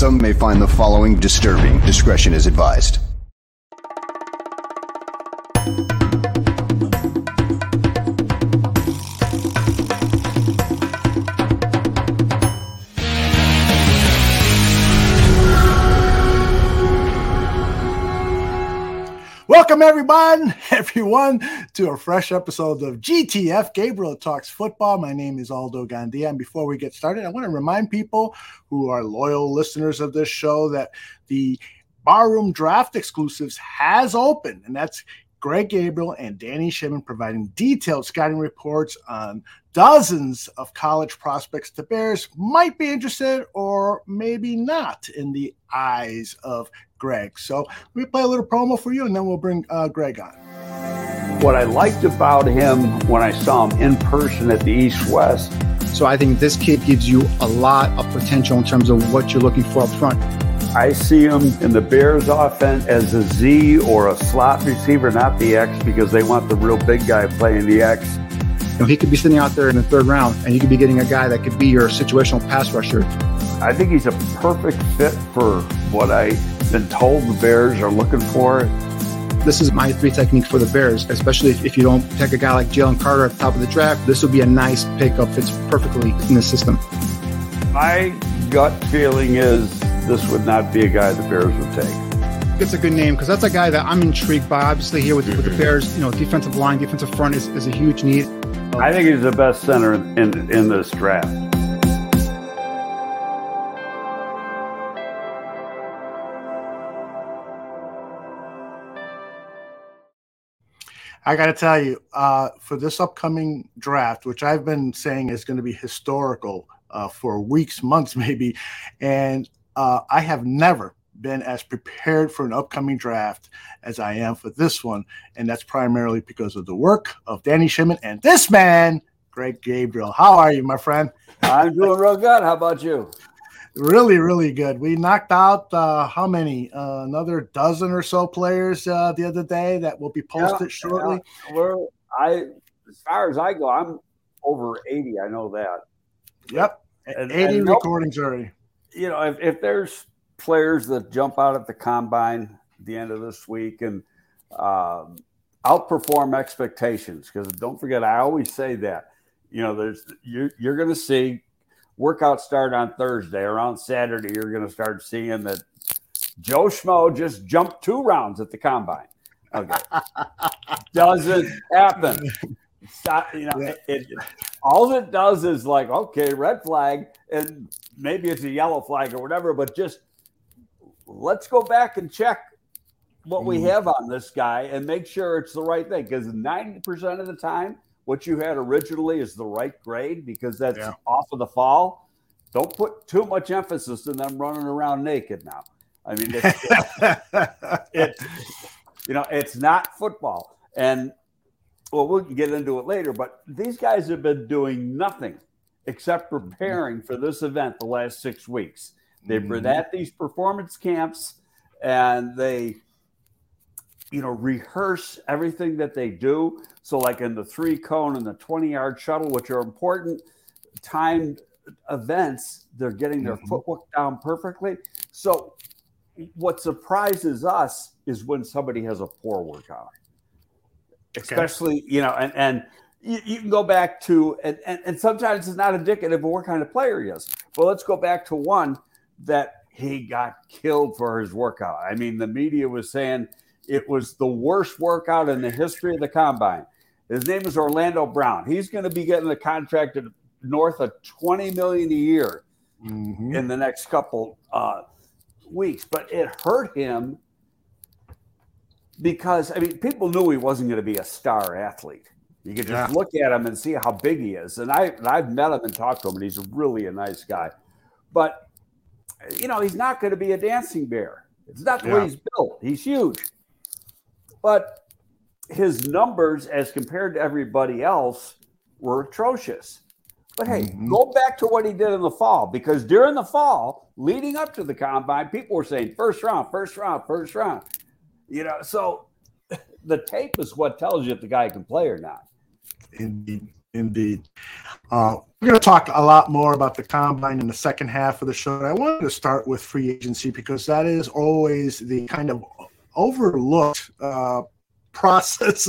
Some may find the following disturbing. Discretion is advised. Everyone, everyone, to a fresh episode of GTF Gabriel Talks Football. My name is Aldo Gandia. And before we get started, I want to remind people who are loyal listeners of this show that the Barroom Draft Exclusives has opened, and that's Greg Gabriel and Danny Shimon providing detailed scouting reports on dozens of college prospects the Bears might be interested or maybe not in the eyes of Greg. So we play a little promo for you, and then we'll bring uh, Greg on. What I liked about him when I saw him in person at the East West. So I think this kid gives you a lot of potential in terms of what you're looking for up front. I see him in the Bears offense as a Z or a slot receiver, not the X, because they want the real big guy playing the X. You know, he could be sitting out there in the third round, and you could be getting a guy that could be your situational pass rusher. I think he's a perfect fit for what I've been told the Bears are looking for. This is my three technique for the Bears, especially if, if you don't take a guy like Jalen Carter at the top of the draft. This will be a nice pickup. Fits perfectly in the system. My gut feeling is this would not be a guy the Bears would take. It's a good name because that's a guy that I'm intrigued by. Obviously, here with, with the mm-hmm. Bears, you know, defensive line, defensive front is, is a huge need. I think he's the best center in in this draft. I got to tell you, uh, for this upcoming draft, which I've been saying is going to be historical uh, for weeks, months, maybe, and uh, I have never been as prepared for an upcoming draft as I am for this one. And that's primarily because of the work of Danny Shimon and this man, Greg Gabriel. How are you, my friend? I'm doing real good. How about you? Really, really good. We knocked out uh, how many? Uh, another dozen or so players uh, the other day that will be posted Yeah, shortly. yeah. We're, I, as far as I go, I'm over 80. I know that. Yep. And- 80 and no- already. you know, if, if there's players that jump out at the combine at the end of this week and um, outperform expectations, because don't forget, I always say that, you know, there's you're, you're going to see workouts start on Thursday. Around Saturday, you're going to start seeing that Joe Schmo just jumped two rounds at the combine. Okay, doesn't happen. Stop, you know, Yeah. it, it- all it does is like, okay, red flag, and maybe it's a yellow flag or whatever, but just let's go back and check what we Mhm. have on this guy and make sure it's the right thing. Because 90% of the time, what you had originally is the right grade because that's Yeah. off of the fall. Don't put too much emphasis in them running around naked now. I mean, it's, it, you know, it's not football. And well, we'll get into it later, but these guys have been doing nothing except preparing for this event the last six weeks. They've been Mhm. at these performance camps and they, you know, rehearse everything that they do. So, like in the three cone and the 20 yard shuttle, which are important timed events, they're getting their Mhm. footwork down perfectly. So, what surprises us is when somebody has a poor workout, especially you know, and and you, you can go back to and, and and sometimes it's not indicative of what kind of player he is. But let's go back to one that he got killed for his workout. I mean, the media was saying it was the worst workout in the history of the combine. His name is Orlando Brown. He's going to be getting a contract at north of 20 million a year Mhm. in the next couple uh, weeks. But it hurt him because I mean, people knew he wasn't going to be a star athlete. You could just Yeah. look at him and see how big he is. And I and I've met him and talked to him, and he's really a nice guy. But you know, he's not going to be a dancing bear. It's not the Yeah. way he's built. He's huge. But his numbers as compared to everybody else were atrocious. But hey, Mhm. go back to what he did in the fall because during the fall, leading up to the combine, people were saying first round, first round, first round. You know, so the tape is what tells you if the guy can play or not. Indeed. Indeed. Uh, we're going to talk a lot more about the combine in the second half of the show. I wanted to start with free agency because that is always the kind of overlooked uh, process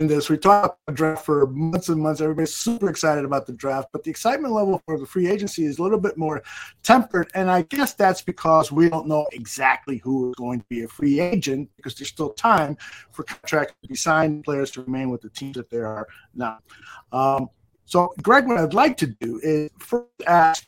in this. We talked about draft for months and months. Everybody's super excited about the draft, but the excitement level for the free agency is a little bit more tempered. And I guess that's because we don't know exactly who is going to be a free agent because there's still time for contracts to be signed, players to remain with the teams that they are now. Um, so, Greg, what I'd like to do is first ask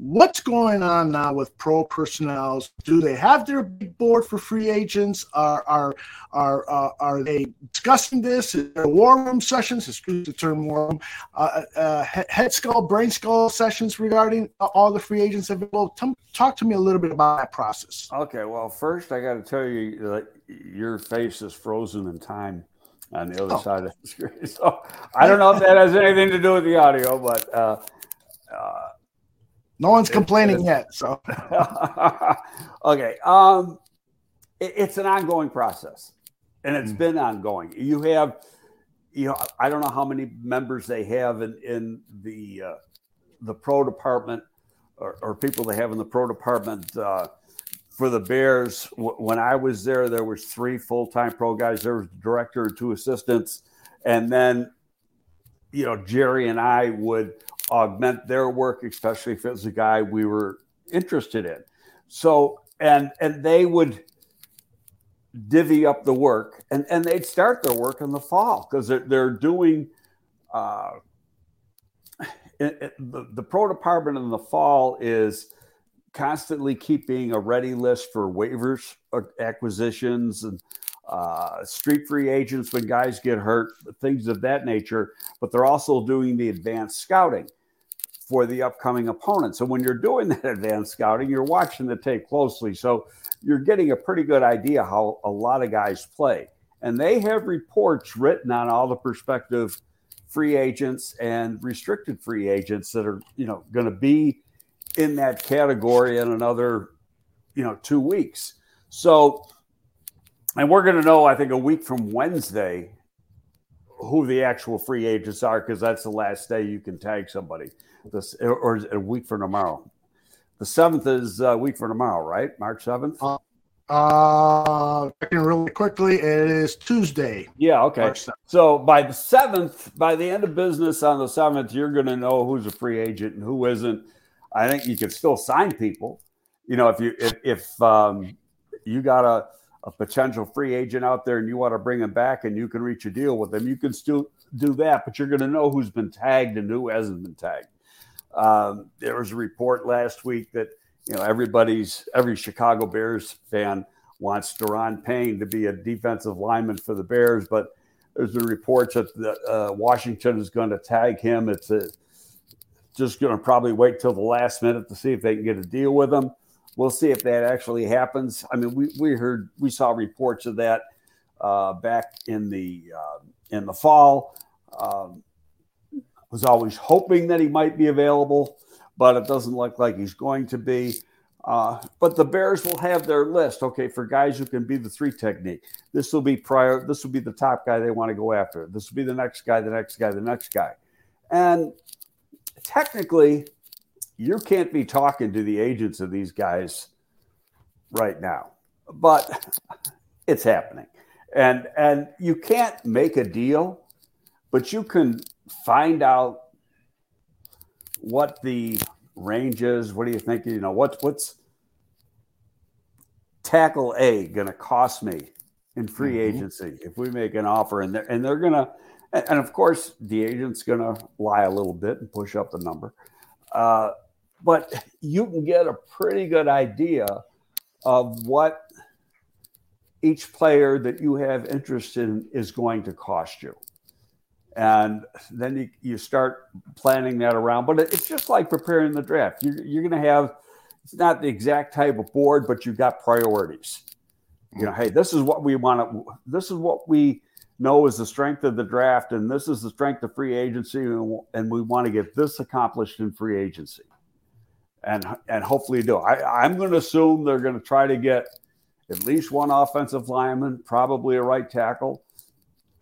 what's going on now with pro personnel? Do they have their big board for free agents? Are are are uh, are they discussing this? Is there war room sessions? Excuse the term war room. Uh, uh, head skull, brain skull sessions regarding all the free agents available. talk to me a little bit about that process. Okay. Well, first I got to tell you that your face is frozen in time on the other oh. side of the screen. So I don't know if that has anything to do with the audio, but. No one's complaining yet. So, okay. Um, it, it's an ongoing process, and it's mm. been ongoing. You have, you know, I don't know how many members they have in in the uh, the pro department or, or, people they have in the pro department. Uh, for the Bears, when I was there, there was three full time pro guys. There was the director and two assistants, and then, you know, Jerry and I would augment their work, especially if it was a guy we were interested in. So, and and they would divvy up the work, and and they'd start their work in the fall because they're they're doing. Uh, it, it, the, the pro department in the fall is constantly keeping a ready list for waivers, uh, acquisitions, and uh, street free agents when guys get hurt, things of that nature. But they're also doing the advanced scouting for the upcoming opponent. So when you're doing that advanced scouting, you're watching the tape closely. So you're getting a pretty good idea how a lot of guys play. And they have reports written on all the prospective free agents and restricted free agents that are, you know, going to be in that category in another, you know, two weeks. So, and we're going to know, I think, a week from Wednesday who the actual free agents are because that's the last day you can tag somebody this or a week from tomorrow. The seventh is a week from tomorrow, right? March seventh. Uh, uh, checking really quickly, it is Tuesday. Yeah. Okay. So by the seventh, by the end of business on the seventh, you're going to know who's a free agent and who isn't. I think you can still sign people. You know, if you if if um, you got a a potential free agent out there and you want to bring him back and you can reach a deal with him, you can still do that, but you're going to know who's been tagged and who hasn't been tagged. Um, there was a report last week that you know everybody's every Chicago Bears fan wants Daron Payne to be a defensive lineman for the Bears, but there's been reports that the, uh, Washington is going to tag him. It's a, just going to probably wait till the last minute to see if they can get a deal with him. We'll see if that actually happens. I mean, we, we heard we saw reports of that uh, back in the uh, in the fall. Um, was always hoping that he might be available, but it doesn't look like he's going to be. Uh, but the Bears will have their list, okay, for guys who can be the three technique. This will be prior. This will be the top guy they want to go after. This will be the next guy, the next guy, the next guy. And technically, you can't be talking to the agents of these guys right now, but it's happening. And and you can't make a deal, but you can find out what the range is. What do you think? You know, what's what's tackle A going to cost me in free mm-hmm. agency if we make an offer and they're and they're going to and of course the agent's going to lie a little bit and push up the number. Uh, but you can get a pretty good idea of what each player that you have interest in is going to cost you and then you, you start planning that around. But it's just like preparing the draft. You're, you're going to have it's not the exact type of board, but you've got priorities. You know, hey, this is what we want to. This is what we know is the strength of the draft, and this is the strength of free agency, and we want to get this accomplished in free agency, and and hopefully do. I, I'm going to assume they're going to try to get at least one offensive lineman, probably a right tackle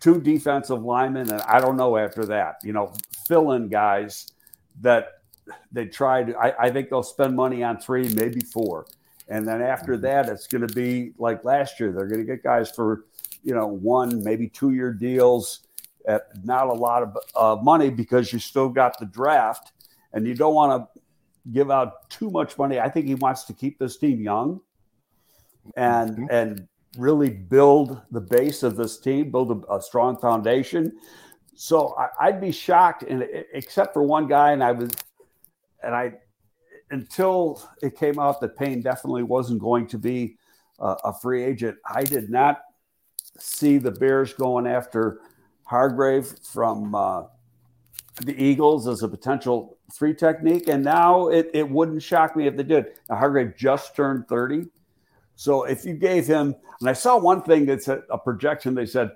two defensive linemen, and I don't know after that. You know, fill in guys that they tried. I, I think they'll spend money on three, maybe four. And then after mm-hmm. that, it's going to be like last year. They're going to get guys for, you know, one, maybe two year deals at not a lot of uh, money because you still got the draft and you don't want to give out too much money. I think he wants to keep this team young and, mm-hmm. and really build the base of this team, build a, a strong foundation. So I, would be shocked, and except for one guy, and I was, and I, until it came out that Payne definitely wasn't going to be uh, a free agent, I did not see the Bears going after Hargrave from uh, the Eagles as a potential three technique. And now it, it wouldn't shock me if they did. Now, Hargrave just turned 30. So if you gave him, and I saw one thing that's a, a projection, they said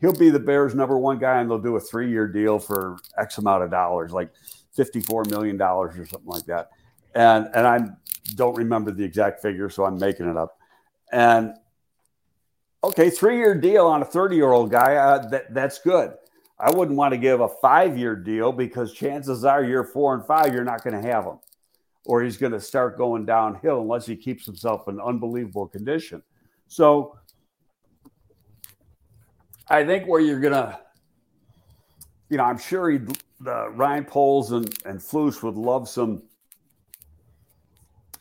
he'll be the Bears' number one guy and they'll do a three year deal for X amount of dollars, like $54 million or something like that and and I don't remember the exact figure, so I'm making it up. And okay, three year deal on a 30 year old guy, uh, that that's good. I wouldn't want to give a five year deal because chances are year four and five you're not going to have him, or he's going to start going downhill unless he keeps himself in unbelievable condition. So I think where you're going to, you know, I'm sure he, the Ryan Poles and and Flus would love some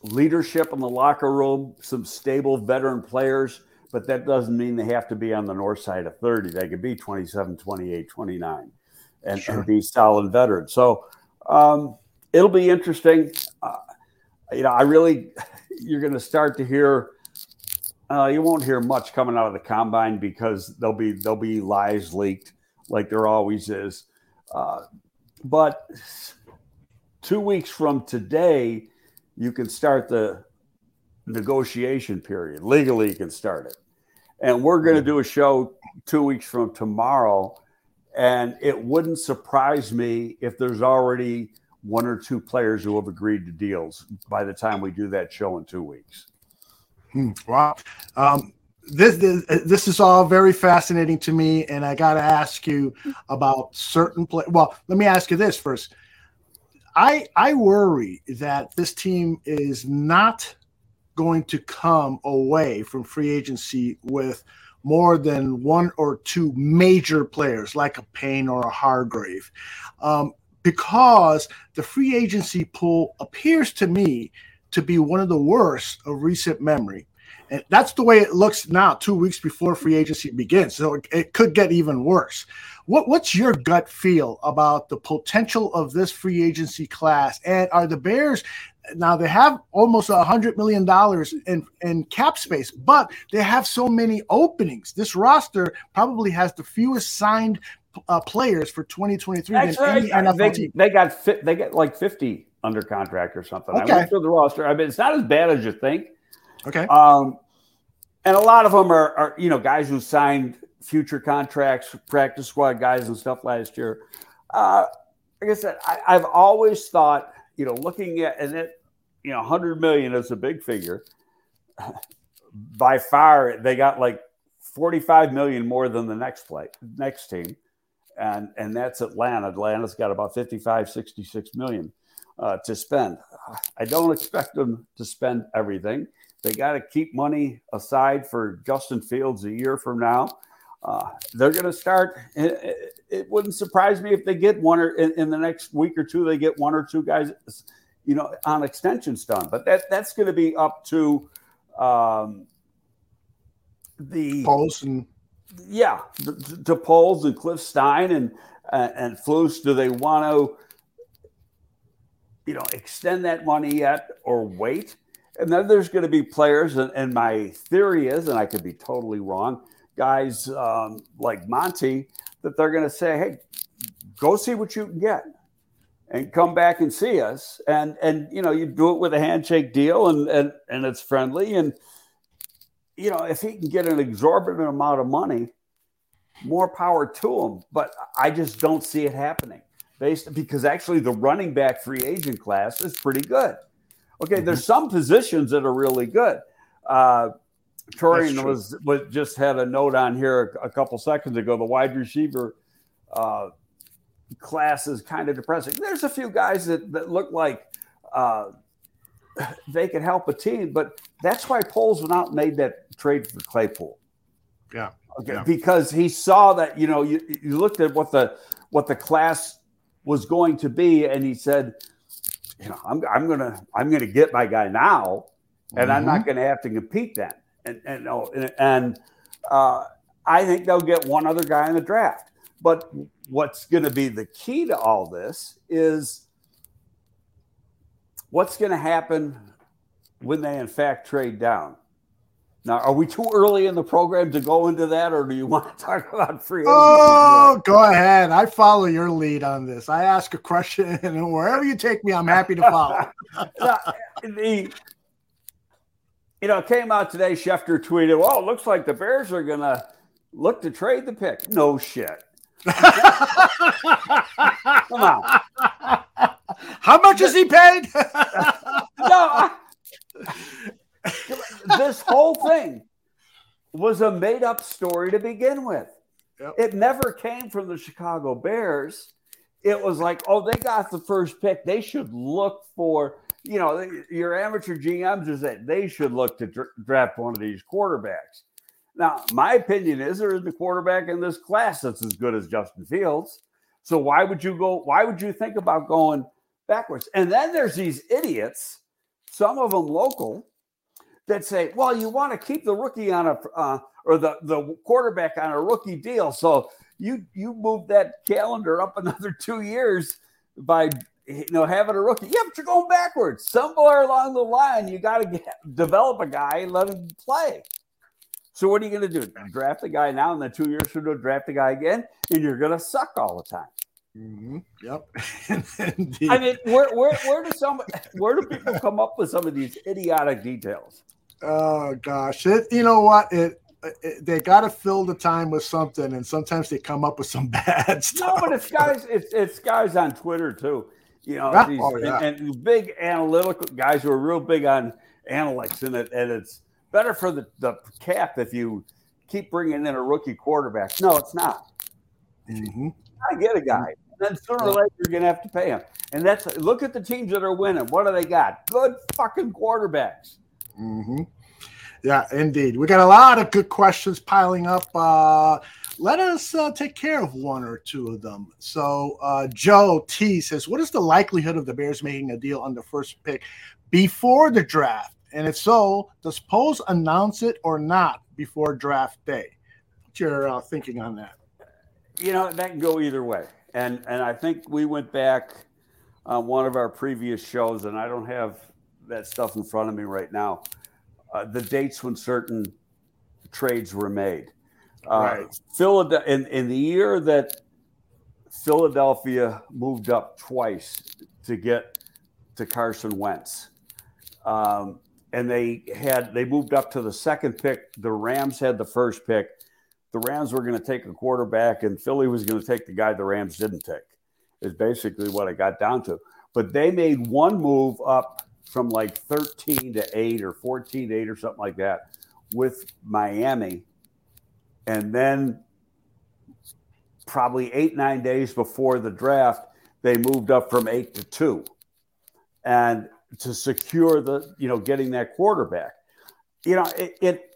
leadership in the locker room, some stable veteran players, but that doesn't mean they have to be on the north side of 30. They could be 27, 28, 29 and, sure. and be solid veterans. So um, it'll be interesting. Uh, you know, I really, you're going to start to hear. Uh, you won't hear much coming out of the combine because there'll be there'll be lies leaked like there always is. Uh, but two weeks from today, you can start the negotiation period. Legally, you can start it. And we're going to do a show two weeks from tomorrow. And it wouldn't surprise me if there's already one or two players who have agreed to deals by the time we do that show in two weeks. Hmm, wow. Um, this, this, this is all very fascinating to me, and I got to ask you about certain play. Well, let me ask you this first. I I worry that this team is not going to come away from free agency with more than one or two major players like a Payne or a Hargrave, um, because the free agency pool appears to me to be one of the worst of recent memory. And that's the way it looks now, two weeks before free agency begins. So it, it could get even worse. What, what's your gut feel about the potential of this free agency class? And are the Bears now they have almost a hundred million dollars in, in cap space, but they have so many openings. This roster probably has the fewest signed uh, players for 2023 That's than right. any NFL they, team. They got they get like 50 under contract or something. Okay. I went through the roster. I mean, it's not as bad as you think. Okay. Um, and a lot of them are, are you know guys who signed future contracts, practice squad guys and stuff last year. Uh, like I said, I, I've always thought, you know, looking at and it, you know, 100 million is a big figure. By far, they got like 45 million more than the next play, next team. And, and that's Atlanta. Atlanta's got about 55, 66 million uh, to spend. I don't expect them to spend everything. They got to keep money aside for Justin Fields a year from now. Uh, they're going to start. It, it, wouldn't surprise me if they get one or in, in, the next week or two, they get one or two guys, you know, on extensions done. But that that's going to be up to um, the and yeah, the, Poles and Cliff Stein and uh, and Flus. Do they want to, you know, extend that money yet or wait? And then there's going to be players, and, and my theory is, and I could be totally wrong guys um, like Monty that they're going to say, "Hey, go see what you can get." and come back and see us and and you know you do it with a handshake deal and and and it's friendly and you know if he can get an exorbitant amount of money more power to him but i just don't see it happening based because actually the running back free agent class is pretty good okay mm-hmm. there's some positions that are really good uh, Torian was, was just had a note on here a, a couple seconds ago. The wide receiver uh, class is kind of depressing. There's a few guys that, that look like uh, they could help a team, but that's why Poles went out and made that trade for Claypool. Yeah. Okay. Yeah. Because he saw that, you know, you, you looked at what the what the class was going to be, and he said, you know, I'm I'm gonna I'm gonna get my guy now, and I'm not gonna have to compete then. And and oh, and, and uh, I think they'll get one other guy in the draft. But what's going to be the key to all this is what's going to happen when they in fact trade down. Now, are we too early in the program to go into that, or do you want to talk about free agency? Oh, go ahead. I follow your lead on this. I ask a question, and wherever you take me, I'm happy to follow. Now, the, you know, it came out today. Schefter tweeted, "Well, it looks like the Bears are going to look to trade the pick." No shit. Come on. How much is he paid? No. I- this whole thing was a made up story to begin with. Yep. It never came from the Chicago Bears. It was like, oh, they got the first pick. They should look for, you know, your amateur GMs is that they should look to dr- draft one of these quarterbacks. Now, my opinion is there isn't a quarterback in this class that's as good as Justin Fields. So why would you go? Why would you think about going backwards? And then there's these idiots, some of them local, that say, "Well, you want to keep the rookie on a uh, or the the quarterback on a rookie deal, so you you move that calendar up another two years by you know having a rookie. Yeah, but you're going backwards. Somewhere along the line, you got to develop a guy and let him play. So what are you going to do? Draft a guy now, and then two years from now, draft a guy again, and you're going to suck all the time. Mhm. Yep. I mean, where where where do some where do people come up with some of these idiotic details? Oh gosh, it, you know what? It, it they got to fill the time with something, and sometimes they come up with some bad stuff. No, but it's guys, it's it's guys on Twitter too. You know, Yeah. these, Oh, yeah. and, and big analytical guys who are real big on analytics, and it and it's better for the the cap if you keep bringing in a rookie quarterback. No, it's not. Mhm. I get a guy. Then sooner or later you're gonna have to pay him. And that's look at the teams that are winning. What do they got? Good fucking quarterbacks. Hmm Yeah, indeed. We got a lot of good questions piling up. Uh, let us uh, take care of one or two of them. So, uh, Joe T says, What is the likelihood of the Bears making a deal on the first pick before the draft? And if so, does Poles announce it or not before draft day? What's your uh, thinking on that? you know that can go either way and and i think we went back on one of our previous shows and i don't have that stuff in front of me right now uh, the dates when certain trades were made uh, Right. Philadelphia in, in the year that philadelphia moved up twice to get to carson wentz um, and they had they moved up to the second pick the rams had the first pick the Rams were going to take a quarterback and Philly was going to take the guy the Rams didn't take, is basically what it got down to. But they made one move up from like 13 to 8 or 14 to 8 or something like that with Miami. And then probably eight, nine days before the draft, they moved up from 8 to 2. And to secure the, you know, getting that quarterback. You know, it, it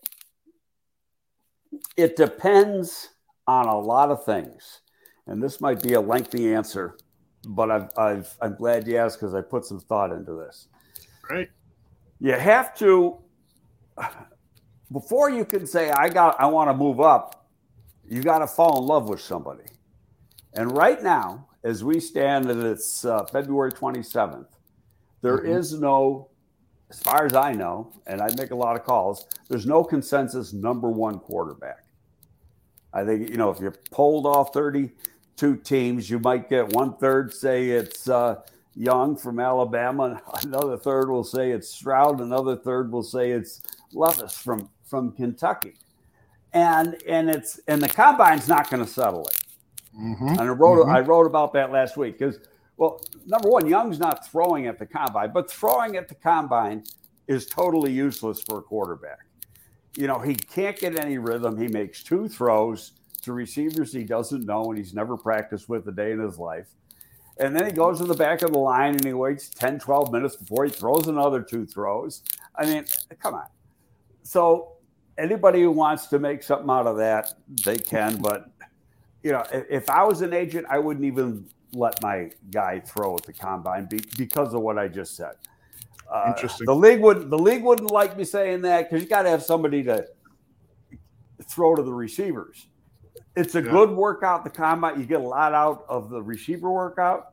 it depends on a lot of things. And this might be a lengthy answer, but I've, I've, I'm glad you asked because I put some thought into this. Right. You have to, before you can say, I got, I want to move up, you got to fall in love with somebody. And right now, as we stand, and it's uh, February 27th, there is Mhm. no, as far as I know, and I make a lot of calls, there's no consensus number one quarterback. I think, you know, if you polled all 32 teams, you might get one third say it's uh, Young from Alabama, another third will say it's Stroud, another third will say it's Levis from, from Kentucky. And and it's and the combine's not going to settle it. Mhm. And I wrote Mhm. I wrote about that last week because well, number one, Young's not throwing at the combine, but throwing at the combine is totally useless for a quarterback. You know, he can't get any rhythm. He makes two throws to receivers he doesn't know and he's never practiced with a day in his life. And then he goes to the back of the line and he waits 10, 12 minutes before he throws another two throws. I mean, come on. So anybody who wants to make something out of that, they can. But, you know, if, I was an agent, I wouldn't even let my guy throw at the combine be, because of what I just said. Uh, Interesting. The league would the league wouldn't like me saying that because you got to have somebody to throw to the receivers. It's a Yeah. good workout. The combine, you get a lot out of the receiver workout.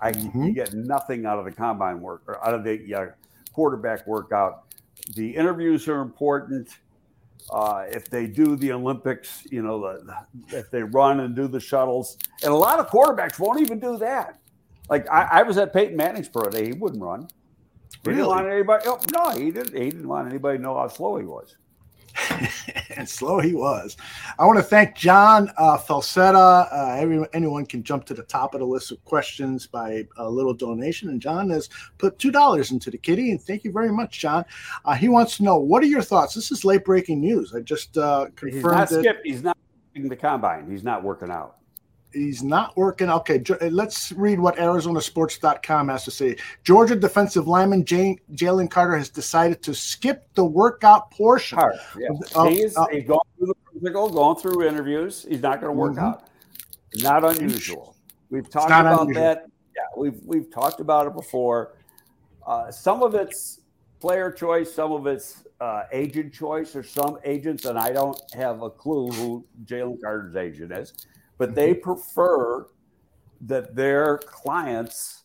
I Mhm. you get nothing out of the combine work or out of the uh, quarterback workout. The interviews are important. Uh, if they do the Olympics, you know, the, the- if they run and do the shuttles, and a lot of quarterbacks won't even do that. Like I, I was at Peyton Manning's pro day, he wouldn't run. He didn't Really? want anybody. oh, No, he didn't. He didn't want anybody to know how slow he was. and slow he was. I want to thank John uh, Falsetta. Uh, every, anyone can jump to the top of the list of questions by a little donation, and John has put two dollars into the kitty. And thank you very much, John. Uh, he wants to know what are your thoughts. This is late breaking news. I just uh, He's confirmed not it. skip. He's not in the combine. He's not working out. He's not working. Okay, uh, let's read what ArizonaSports.com has to say. Georgia defensive lineman Jane, Jalen Carter has decided to skip the workout portion. Hard. Yeah. Oh, he's, he's going through the physical, going through interviews. He's not going to work Mhm. out. Not unusual. We've talked about unusual. that. Yeah, we've we've talked about it before. Uh, some of it's player choice, some of it's uh, agent choice, or some agents, and I don't have a clue who Jalen Carter's agent is, but they Mm-hmm. prefer that their clients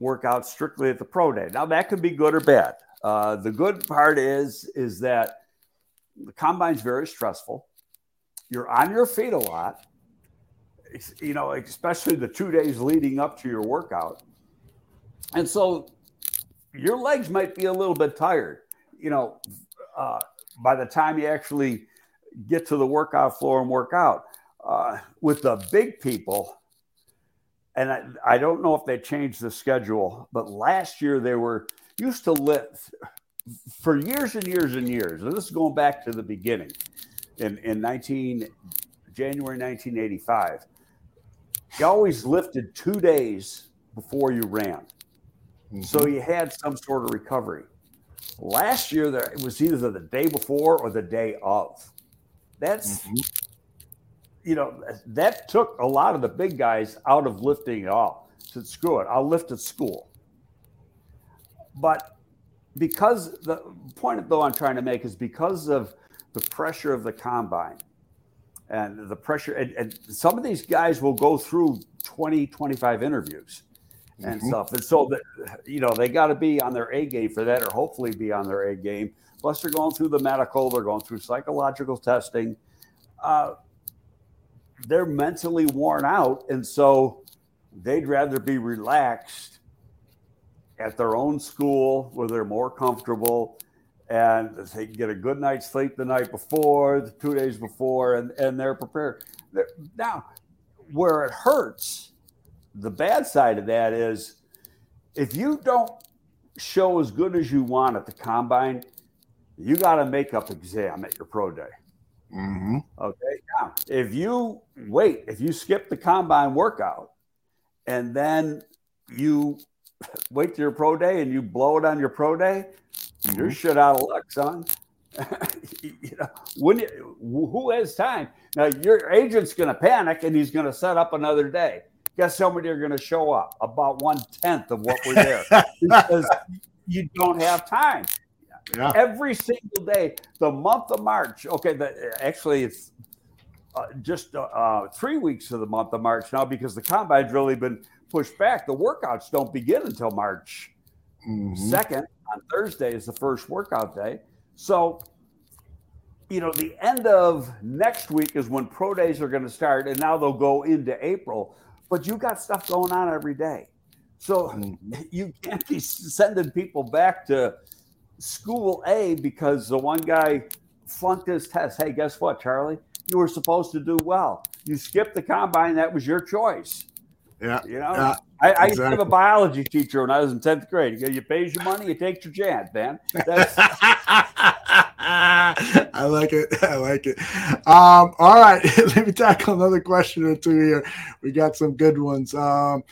work out strictly at the pro day. Now that could be good or bad. Uh, the good part is is that the combine's very stressful. You're on your feet a lot. It's- You know, especially the two days leading up to your workout, and so your legs might be a little bit tired. You know, uh, by the time you actually get to the workout floor and work out. Uh, with the big people, and I, I don't know if they changed the schedule, but last year they were used to lift for years and years and years. And this is going back to the beginning in, in 19 January 1985. You always lifted two days before you ran. So you had some sort of recovery. Last year, there, it was either the day before or the day of. That's Mhm. You know, that took a lot of the big guys out of lifting at all. Said, screw it, I'll lift at school. But because the point though I'm trying to make is because of the pressure of the combine and the pressure, and, and some of these guys will go through 20, 25 interviews and Mhm. stuff. And so that you know, they gotta be on their A game for that, or hopefully be on their A game. Plus, they're going through the medical, they're going through psychological testing. Uh, they're mentally worn out, and so they'd rather be relaxed at their own school where they're more comfortable and they can get a good night's sleep the night before, the two days before, and, and they're prepared. Now, where it hurts, the bad side of that is if you don't show as good as you want at the combine, you got a makeup exam at your pro day. Mhm. Okay. Now, if you wait, if you skip the combine workout and then you wait to your pro day and you blow it on your pro day, you're shit out of luck, son. you know, when you, who has time? Now, your agent's going to panic and he's going to set up another day. Guess how many are going to show up? About one tenth of what we're there because you don't have time Yeah. every single day the month of march okay the, actually it's uh, just uh, uh, three weeks of the month of march now because the combine's really been pushed back the workouts don't begin until march Mhm. 2nd on thursday is the first workout day so you know the end of next week is when pro days are going to start and now they'll go into april but you got stuff going on every day so Mhm. you can't be sending people back to school A because the one guy flunked his test. Hey, guess what, Charlie? You were supposed to do well. You skipped the combine. That was your choice. Yeah. You know, Yeah, I, I used to have a biology teacher when I was in 10th grade. Goes, You pays your money, you take your chance, man. I like it. I like it. Um, all right, let me tackle another question or two here. We got some good ones. Um,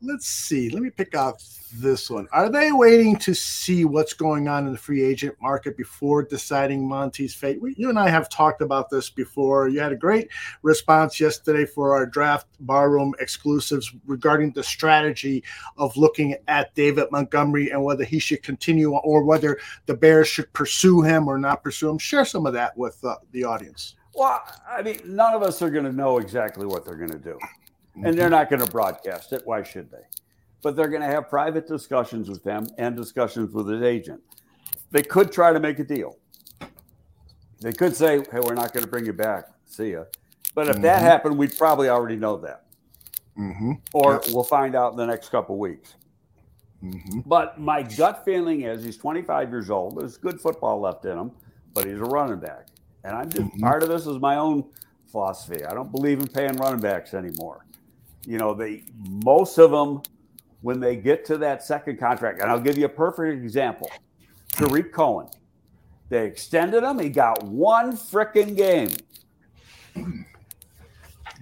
let's see. Let me pick out this one. Are they waiting to see what's going on in the free agent market before deciding Monty's fate? We, you and I have talked about this before. You had a great response yesterday for our draft barroom exclusives regarding the strategy of looking at David Montgomery and whether he should continue or whether the Bears should pursue him or not pursue him. Share some of that with uh, the audience. Well, I mean, none of us are going to know exactly what they're going to do, and they're not going to broadcast it. Why should they? But they're going to have private discussions with them and discussions with his agent. They could try to make a deal. They could say, "Hey, we're not going to bring you back. See ya." But if mm-hmm. that happened, we'd probably already know that, mm-hmm. or yep. we'll find out in the next couple weeks. Mm-hmm. But my gut feeling is he's 25 years old. There's good football left in him, but he's a running back, and I'm just mm-hmm. part of this is my own philosophy. I don't believe in paying running backs anymore. You know, they most of them when they get to that second contract, and I'll give you a perfect example Tarik Cohen. They extended him. He got one freaking game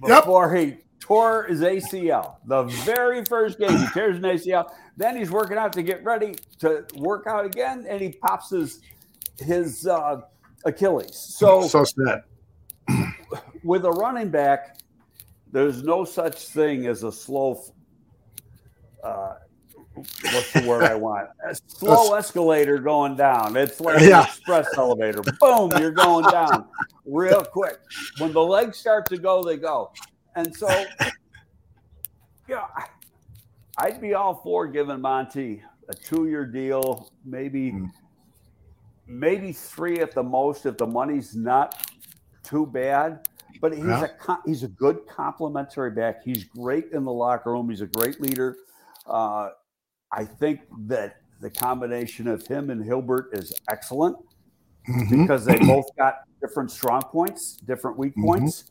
before yep. he tore his ACL. The very first game, he tears an ACL. Then he's working out to get ready to work out again, and he pops his his uh, Achilles. So, so sad. with a running back, there's no such thing as a slow uh, what's the word I want? A slow escalator going down. It's like yeah. an express elevator. Boom, you're going down real quick. When the legs start to go, they go. And so, yeah, I'd be all for giving Monty a two-year deal, maybe, mm. maybe three at the most if the money's not too bad. But he's yeah. a he's a good complementary back. He's great in the locker room. He's a great leader. Uh, I think that the combination of him and Hilbert is excellent mm-hmm. because they both got different strong points, different weak mm-hmm. points.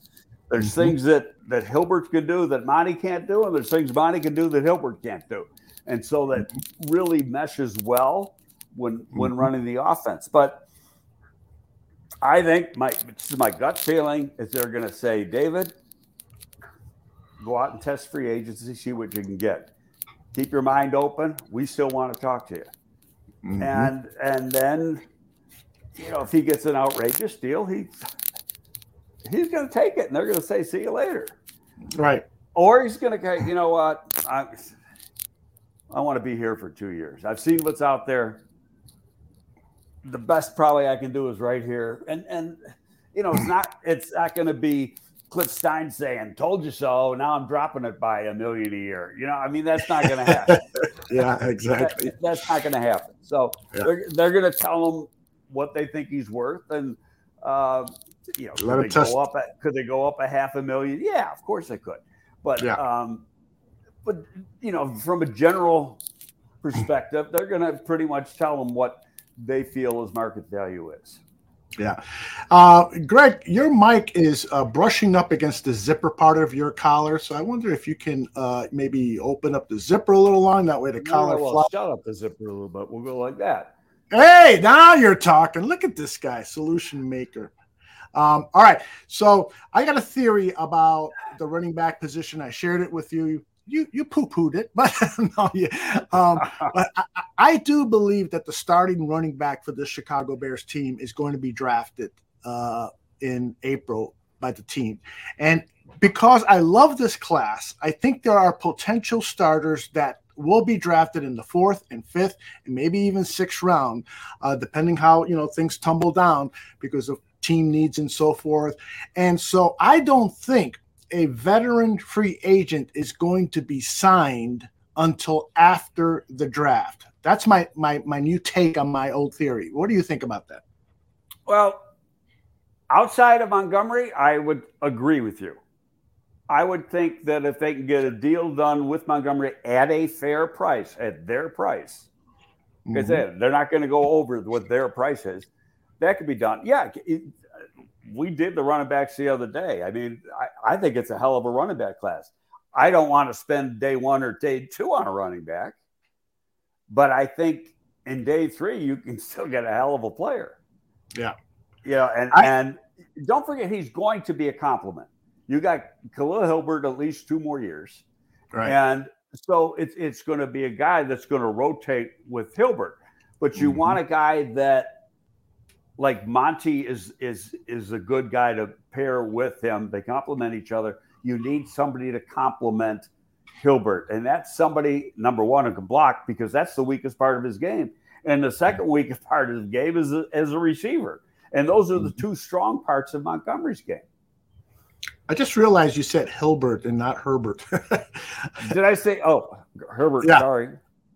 There's mm-hmm. things that that Hilbert can do that Monty can't do, and there's things Monty can do that Hilbert can't do, and so that mm-hmm. really meshes well when when mm-hmm. running the offense. But I think my this is my gut feeling is they're going to say, David, go out and test free agency, see what you can get keep your mind open. We still want to talk to you. Mm-hmm. And and then, you know, if he gets an outrageous deal, he he's going to take it, and they're going to say, "See you later." Right. Or he's going to, you know what? I, I want to be here for two years. I've seen what's out there. The best probably I can do is right here, and and you know, it's not it's not going to be Cliff Stein saying, "Told you so." Now I'm dropping it by a million a year. You know, I mean, that's not going to happen. yeah, exactly. That, that's not going to happen. So yeah. they're, they're going to tell him what they think he's worth, and uh, you know, could they test- go up? At, could they go up a half a million? Yeah, of course they could. But yeah. um, but you know, from a general perspective, they're going to pretty much tell them what they feel his market value is. Yeah. Uh, Greg, your mic is uh, brushing up against the zipper part of your collar. So I wonder if you can uh, maybe open up the zipper a little long. That way the collar well, Shut up the zipper a little bit. We'll go like that. Hey, now you're talking. Look at this guy, solution maker. Um, all right. So I got a theory about the running back position. I shared it with you you you poo pooed it, but no, yeah. Um, but I, I, do believe that the starting running back for the Chicago Bears team is going to be drafted uh, in April by the team, and because I love this class, I think there are potential starters that will be drafted in the fourth and fifth and maybe even sixth round, uh, depending how you know things tumble down because of team needs and so forth. And so I don't think a veteran free agent is going to be signed until after the draft. That's my my my new take on my old theory. What do you think about that? Well, outside of Montgomery, I would agree with you. I would think that if they can get a deal done with Montgomery at a fair price, at their price, because mm-hmm. they're not going to go over what their price is, that could be done. Yeah, we did the running backs the other day. I mean, I, I think it's a hell of a running back class. I don't want to spend day one or day two on a running back, but I think in day three, you can still get a hell of a player. Yeah. Yeah, and I, and don't forget he's going to be a compliment. You got Khalil Hilbert at least two more years, right? And so it's it's going to be a guy that's going to rotate with Hilbert, but you mm-hmm. want a guy that like Monty is is is a good guy to pair with him. They complement each other. You need somebody to complement Hilbert, and that's somebody number one who can block because that's the weakest part of his game, and the second weakest part of his game is a, as a receiver, and those are the mm-hmm. two strong parts of Montgomery's game. I just realized you said Hilbert and not Herbert. Did I say? Oh, Herbert. Yeah. Sorry.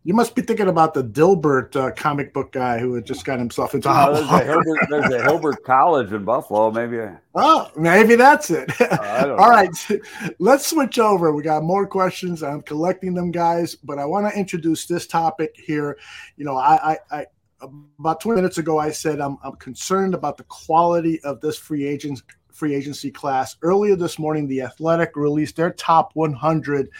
You must be thinking about the Dilbert uh, comic book guy who had just got himself into. Oh, there's, a Hilbert, there's a Hilbert College in Buffalo. Maybe. Oh, maybe that's it. Uh, All right, let's switch over. We got more questions. I'm collecting them, guys, but I want to introduce this topic here. You know, I, I, I about 20 minutes ago, I said I'm, I'm concerned about the quality of this free agent free agency class. Earlier this morning, The Athletic released their top 100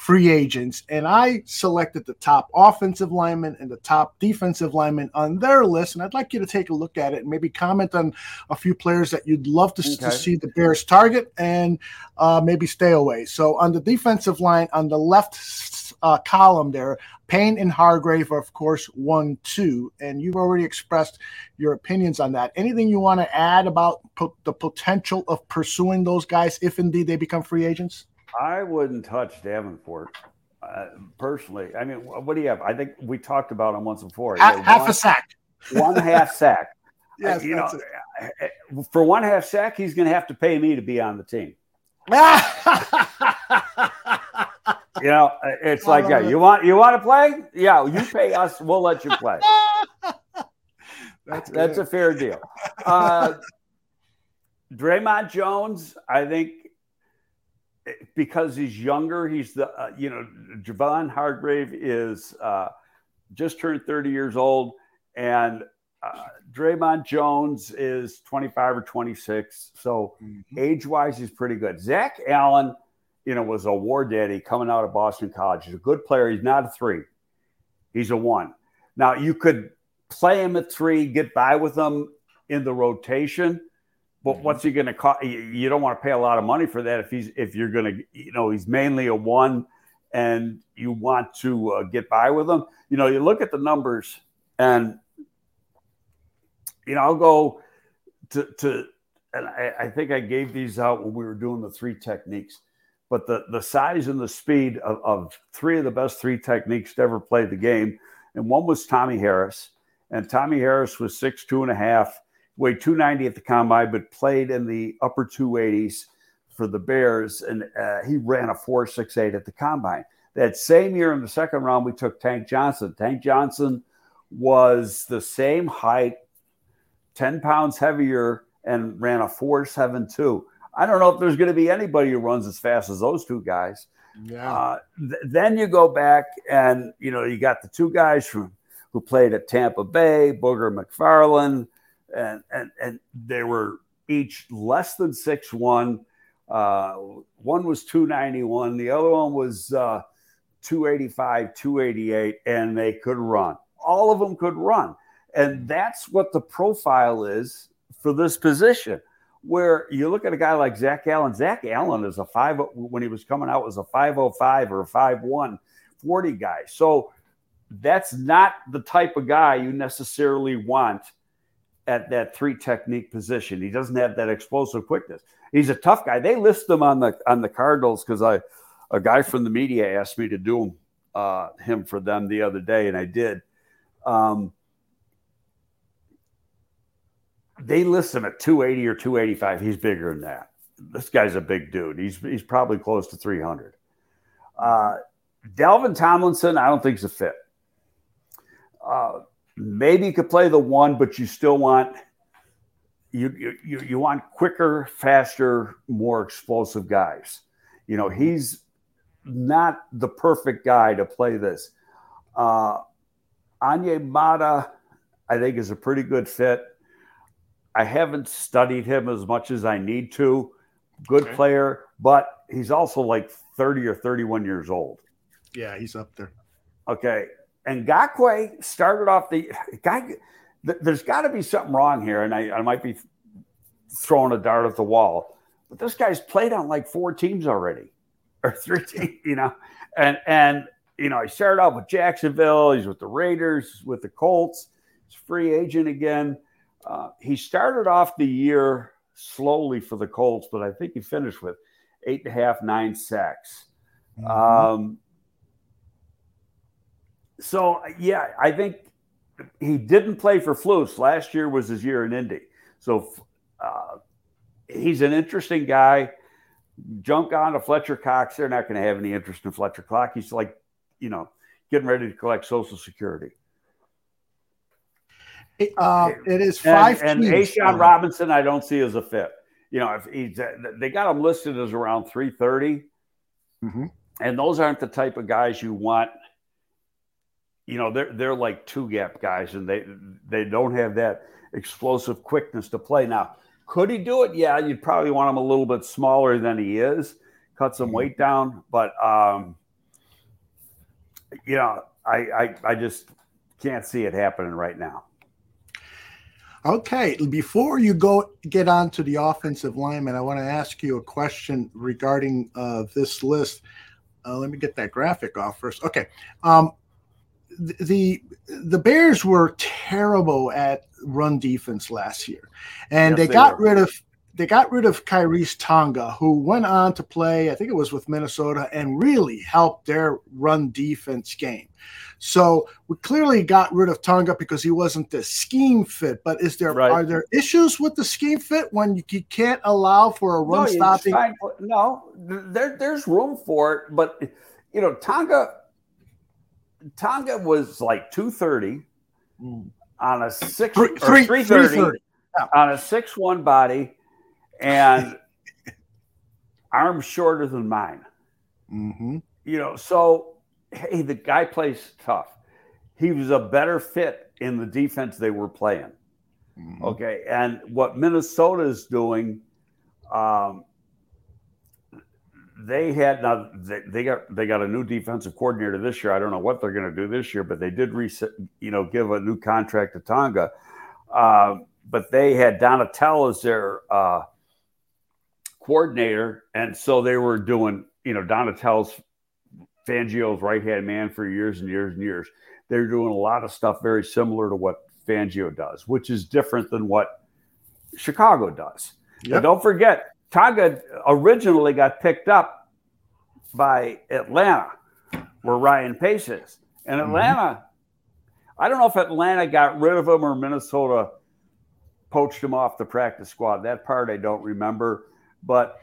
free agents, and I selected the top offensive lineman and the top defensive lineman on their list. And I'd like you to take a look at it and maybe comment on a few players that you'd love to, okay. to see the Bears target and uh, maybe stay away. So on the defensive line, on the left uh, column there, Payne and Hargrave, are, of course, one, two. And you've already expressed your opinions on that. Anything you want to add about po- the potential of pursuing those guys if indeed they become free agents? I wouldn't touch Davenport uh, personally. I mean, what do you have? I think we talked about him once before. Half, half a sack. One half sack. yes, you know, it. for one half sack, he's going to have to pay me to be on the team. you know, it's like, yeah, you want you want to play? Yeah, you pay us, we'll let you play. That's, That's a fair deal. Uh, Dre'Mont Jones, I think because he's younger, he's the uh, you know Javon Hargrave is uh, just turned 30 years old, and uh, Dre'Mont Jones is 25 or 26. So mm-hmm. age wise, he's pretty good. Zach Allen, you know, was a war daddy coming out of Boston College. He's a good player. He's not a three. He's a one. Now you could play him at three, get by with him in the rotation but mm-hmm. what's he going to cost? You don't want to pay a lot of money for that if he's if you're going to you know he's mainly a one, and you want to uh, get by with him. You know, you look at the numbers, and you know I'll go to to and I, I think I gave these out when we were doing the three techniques. But the the size and the speed of, of three of the best three techniques to ever play the game, and one was Tommy Harris, and Tommy Harris was six two and a half weighed 290 at the combine, but played in the upper 280s for the Bears, and uh, he ran a 4.68 at the combine. That same year in the second round, we took Tank Johnson. Tank Johnson was the same height, 10 pounds heavier, and ran a 4.72. I don't know if there's going to be anybody who runs as fast as those two guys. Yeah. Uh, th- then you go back and you know you got the two guys from who played at Tampa Bay, Booger McFarland, and and and they were each less than six one. Uh, one was 291, the other one was uh, 285, 288, and they could run. All of them could run. And that's what the profile is for this position. Where you look at a guy like Zach Allen, Zach Allen is a five, when he was coming out, was a 505 or a 5'1 40 guy. So that's not the type of guy you necessarily want at that three technique position. He doesn't have that explosive quickness. He's a tough guy. They list him on the on the Cardinals because I a guy from the media asked me to do him uh, him for them the other day, and I did. Um, they list him at 280 or 285. He's bigger than that. This guy's a big dude. He's he's probably close to 300. Uh, Dalvin Tomlinson, I don't think is a fit. Uh, maybe you could play the one, but you still want you you you want quicker, faster, more explosive guys. You know, he's not the perfect guy to play this. Uh, Onyemata, I think, is a pretty good fit. I haven't studied him as much as I need to. Good okay. player, but he's also like 30 or 31 years old. Yeah, he's up there. Okay. And Ngakoue started off the guy. there's got to be something wrong here, and I, I might be throwing a dart at the wall. But this guy's played on like four teams already, or three teams, you know, and and you know, he started off with Jacksonville. He's with the Raiders, with the Colts. He's free agent again. Uh, he started off the year slowly for the Colts, but I think he finished with eight and a half, nine sacks. Mm-hmm. Um, so yeah, I think he didn't play for Flus. Last year was his year in Indy. So uh, he's an interesting guy. Junk on to Fletcher Cox. They're not going to have any interest in Fletcher Cox. He's like, you know, getting ready to collect Social Security. Uh, it is five. And, and A'Shawn Robinson, I don't see as a fit. You know, if he's they got him listed as around 330. Mm-hmm. And those aren't the type of guys you want. You know, they're they're like two gap guys, and they they don't have that explosive quickness to play. Now, could he do it? Yeah, you'd probably want him a little bit smaller than he is, cut some mm-hmm. weight down. But um, you know, I, I I just can't see it happening right now. Okay, before you go get on to the offensive lineman, I want to ask you a question regarding uh, this list. Uh, let me get that graphic off first. Okay, um, the the Bears were terrible at run defense last year, and yes, they, they, got were. rid of they got rid of Khyiris Tonga, who went on to play, I think it was with Minnesota, and really helped their run defense game. So we clearly got rid of Tonga because he wasn't the scheme fit. But is there right. are there issues with the scheme fit when you, you can't allow for a run no, stopping? No, there, there's room for it, but you know Tonga Tonga was like two thirty mm. on a six three, or three thirty yeah. on a six one body and arms shorter than mine. Mm-hmm. You know, so hey, the guy plays tough. He was a better fit in the defense they were playing. Mm-hmm. Okay, and what Minnesota is doing, um, they had now they, they, got they got a new defensive coordinator this year. I don't know what they're going to do this year, but they did reset, you know, give a new contract to Tonga. Uh, but they had Donatell as their uh, coordinator, and so they were doing, you know, Donatell's Fangio's right hand man for years and years and years. They're doing a lot of stuff very similar to what Fangio does, which is different than what Chicago does. Yep. don't forget, Tonga originally got picked up by Atlanta, where Ryan Pace is. And mm-hmm. Atlanta, mm-hmm. I don't know if Atlanta got rid of him or Minnesota poached him off the practice squad. That part I don't remember. But,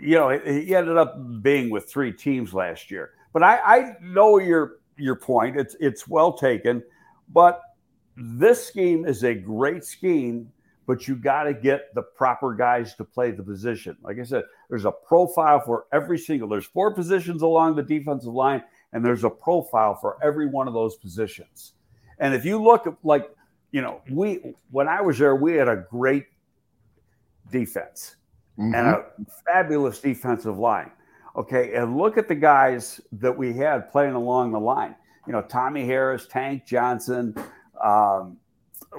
you know, he ended up being with three teams last year. But I, I know your your point. It's it's well taken, but this scheme is a great scheme. But you got to get the proper guys to play the position. Like I said, there's a profile for every single. There's four positions along the defensive line, and there's a profile for every one of those positions. And if you look at like, you know, we when I was there, we had a great defense mm-hmm. and a fabulous defensive line. Okay, and look at the guys that we had playing along the line. You know, Tommy Harris, Tank Johnson. Um,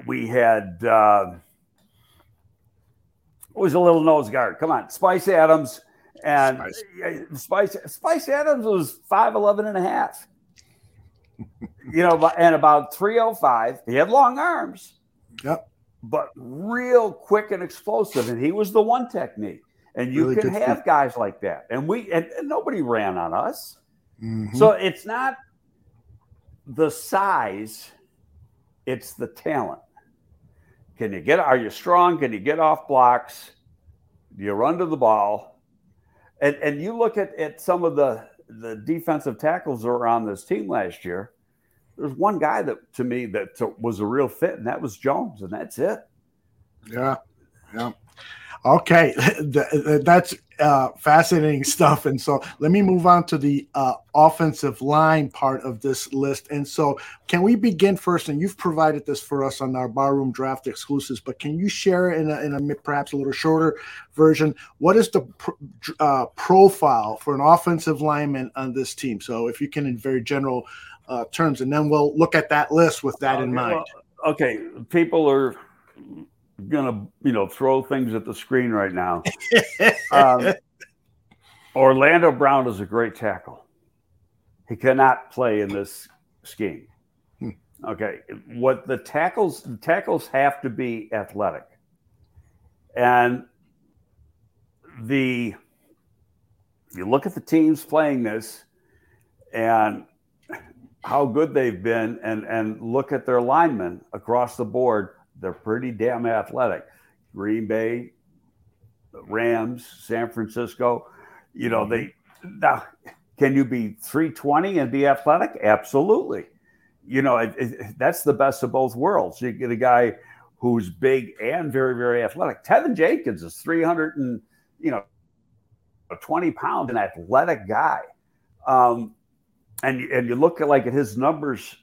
we had uh, was a little nose guard. Come on, Spice Adams and Spice Spice, Spice Adams was 5'11 and a half. you know, and about 305. He had long arms. Yep. But real quick and explosive. And he was the one technique. And you really can have guys like that. And we and, and nobody ran on us. Mm-hmm. So it's not the size, it's the talent. Can you get are you strong? Can you get off blocks? Do you run to the ball? And and you look at, at some of the the defensive tackles that were on this team last year. There's one guy that to me that was a real fit, and that was Jones, and that's it. Yeah, yeah. Okay, that's uh, fascinating stuff. And so let me move on to the uh, offensive line part of this list. And so, can we begin first? And you've provided this for us on our barroom draft exclusives, but can you share in a, in a perhaps a little shorter version? What is the pr- uh, profile for an offensive lineman on this team? So, if you can, in very general uh, terms, and then we'll look at that list with that okay, in mind. Well, okay, people are gonna you know throw things at the screen right now. um, Orlando Brown is a great tackle. He cannot play in this scheme. Hmm. Okay, what the tackles the tackles have to be athletic, and the you look at the teams playing this, and how good they've been, and and look at their linemen across the board. They're pretty damn athletic. Green Bay, Rams, San Francisco. You know they now can you be 320 and be athletic? Absolutely. You know, it, it, that's the best of both worlds. You get a guy who's big and very, very athletic. Teven Jenkins is 300 and, you know, 20 pound, an athletic guy. Um, and, and you look at like at his numbers,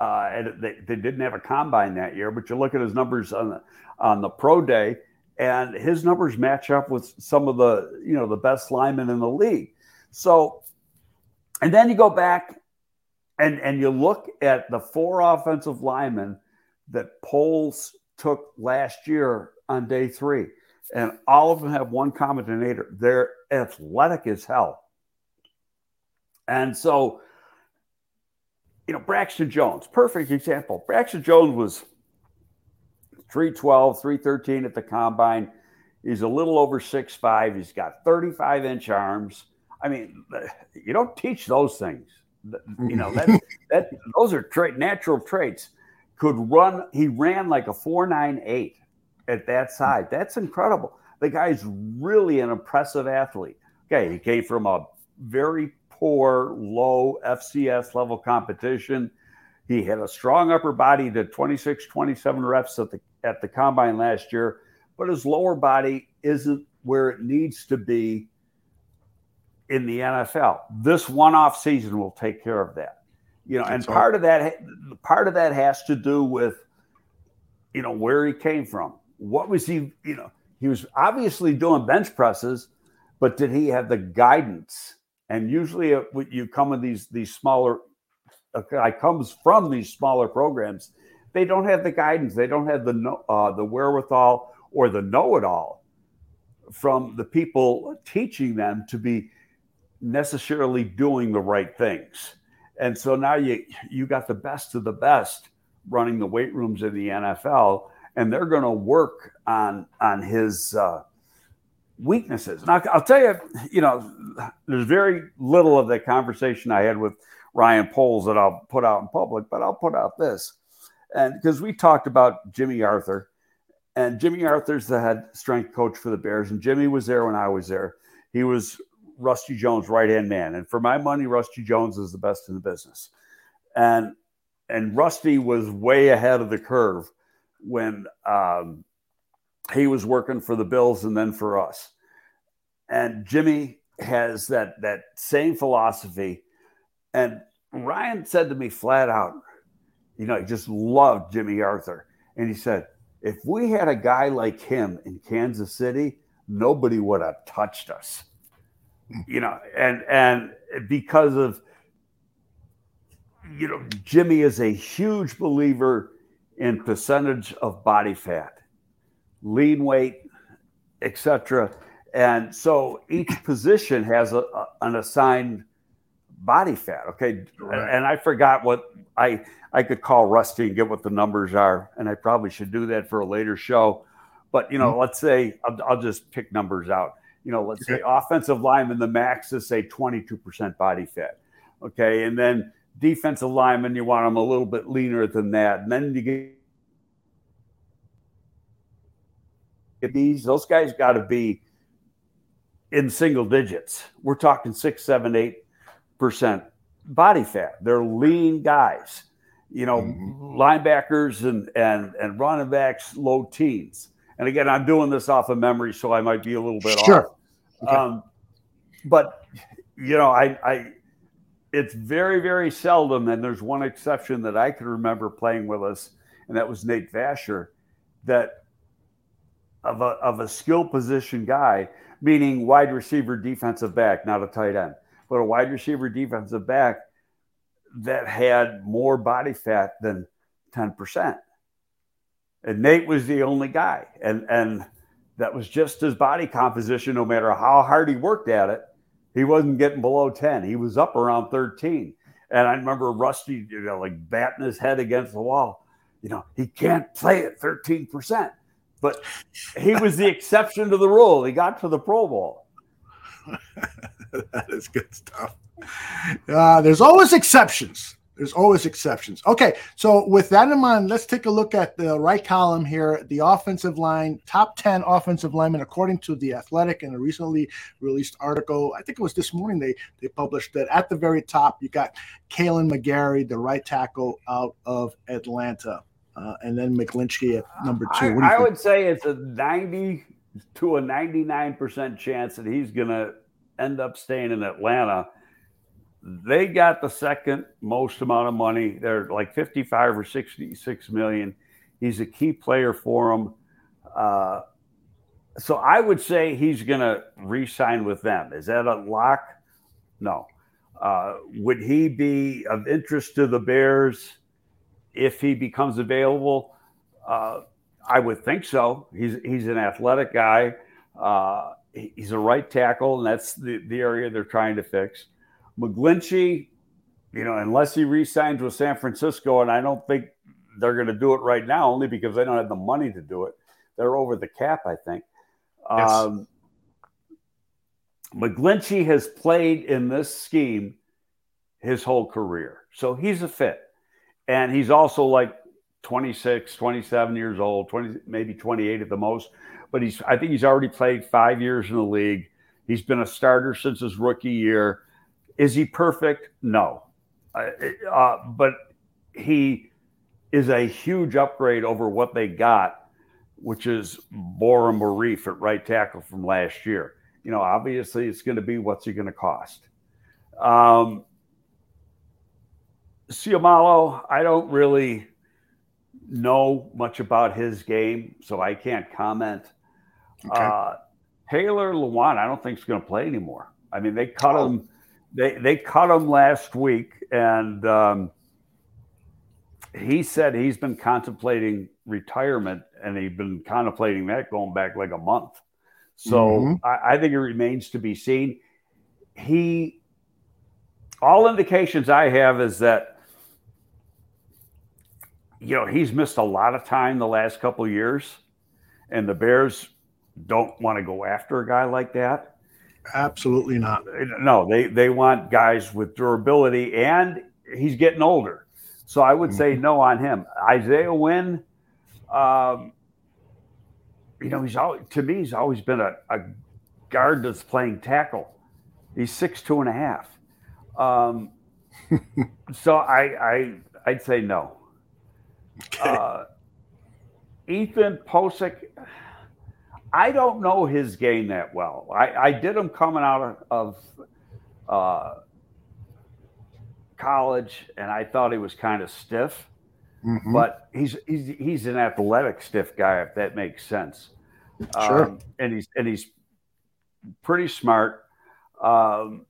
uh, and they, they didn't have a combine that year, but you look at his numbers on the, on the pro day and his numbers match up with some of the, you know, the best linemen in the league. So and then you go back and, and you look at the four offensive linemen that Poles took last year on day three, and all of them have one common denominator. They're athletic as hell. And so, you know, Braxton Jones, perfect example. Braxton Jones was 312, 313 at the combine. He's a little over six five. He's got 35 inch arms. I mean, you don't teach those things. You know that that those are tra- natural traits. Could run. He ran like a four nine eight at that size. That's incredible. The guy's really an impressive athlete. Okay, he came from a very poor, low FCS level competition. He had a strong upper body to 26, 27 reps at the at the combine last year, but his lower body isn't where it needs to be in the NFL. This one-off season will take care of that. You know, and part of that part of that has to do with you know where he came from. What was he, you know, he was obviously doing bench presses, but did he have the guidance? And usually uh, you come in these these smaller a guy comes from these smaller programs, they don't have the guidance, they don't have the uh, the wherewithal or the know-it-all from the people teaching them to be necessarily doing the right things. And so now you you got the best of the best running the weight rooms in the NFL, and they're going to work on on his uh, weaknesses. And I'll, I'll, tell you, you know, there's very little of that conversation I had with Ryan Poles that I'll put out in public, but I'll put out this, and because we talked about Jimmy Arthur, and Jimmy Arthur's the head strength coach for the Bears, and Jimmy was there when I was there. He was Rusty Jones right hand man. And for my money, Rusty Jones is the best in the business. And and Rusty was way ahead of the curve when um, he was working for the Bills and then for us. And Jimmy has that that same philosophy. And Ryan said to me flat out, you know, he just loved Jimmy Arthur. And he said, if we had a guy like him in Kansas City, nobody would have touched us you know, and and because of you know, Jimmy is a huge believer in percentage of body fat, lean weight, etc. And so each position has a, a, an assigned body fat. Okay, right. and I forgot what I I could call Rusty and get what the numbers are, and I probably should do that for a later show. But you know, mm-hmm. let's say I'll, I'll just pick numbers out you know, let's say offensive lineman, the max is say 22% body fat. Okay. And then defensive lineman, you want them a little bit leaner than that. And then you get these, those guys got to be in single digits. We're talking six, seven, eight percent body fat. They're lean guys. You know, mm-hmm. linebackers and and and running backs, low teens. And again, I'm doing this off of memory, so I might be a little bit sure. off. Okay. Um, but you know, I, I, it's very, very seldom, and there's one exception that I can remember playing with us, and that was Nate Vasher, that of a of a skill position guy, meaning wide receiver, defensive back, not a tight end, but a wide receiver, defensive back that had more body fat than ten percent. and Nate was the only guy, and and that was just his body composition. No matter how hard he worked at it, he wasn't getting below ten. He was up around thirteen. And I remember Rusty, you know, like batting his head against the wall. You know, he can't play at thirteen percent, but he was the exception to the rule. He got to the Pro Bowl. that is good stuff. Uh, there's always exceptions. There's always exceptions. Okay, so with that in mind, let's take a look at the right column here. The offensive line, top 10 offensive linemen, according to The Athletic in a recently released article. I think it was this morning they, they published that at the very top, you got Kaleb McGary, the right tackle out of Atlanta. Uh, and then McGlinchey at number two. I, I would say it's a 90 to a 99% chance that he's going to end up staying in Atlanta they got the second most amount of money. They're like 55 or 66 million. He's a key player for them. Uh, so I would say he's going to re-sign with them. Is that a lock? No. Uh, would he be of interest to the Bears if he becomes available? Uh, I would think so. He's he's an athletic guy. Uh, he's a right tackle, and that's the, the area they're trying to fix. McGlinchey, you know, unless he resigns with San Francisco, and I don't think they're going to do it right now, only because they don't have the money to do it. They're over the cap, I think. Yes. Um, McGlinchey has played in this scheme his whole career. So he's a fit. And he's also like 26, 27 years old, 20, maybe 28 at the most. But he's, I think he's already played five years in the league. He's been a starter since his rookie year. Is he perfect? No. Uh, but he is a huge upgrade over what they got, which is Bora Marif at right tackle from last year. You know, obviously it's going to be what's he going to cost. Um, Seumalo, I don't really know much about his game, so I can't comment. Okay. Uh, Taylor Lewan, I don't think is going to play anymore. I mean, they cut oh. him they they cut him last week, and um, he said he's been contemplating retirement, and he's been contemplating that going back like a month. So mm-hmm. I, I think it remains to be seen. He, all indications I have is that you know he's missed a lot of time the last couple years, and the Bears don't want to go after a guy like that. Absolutely not. No, they they want guys with durability, and he's getting older. So I would say mm-hmm. no on him. Isaiah Wynn, um, you know, he's always to me he's always been a, a guard that's playing tackle. He's six two and a half. Um, so I I I'd say no. Okay. Uh, Ethan Pocic I don't know his game that well. I, I did him coming out of, of uh, college, and I thought he was kind of stiff. Mm-hmm. But he's he's he's an athletic stiff guy, if that makes sense. Sure. Um, and he's and he's pretty smart. Um,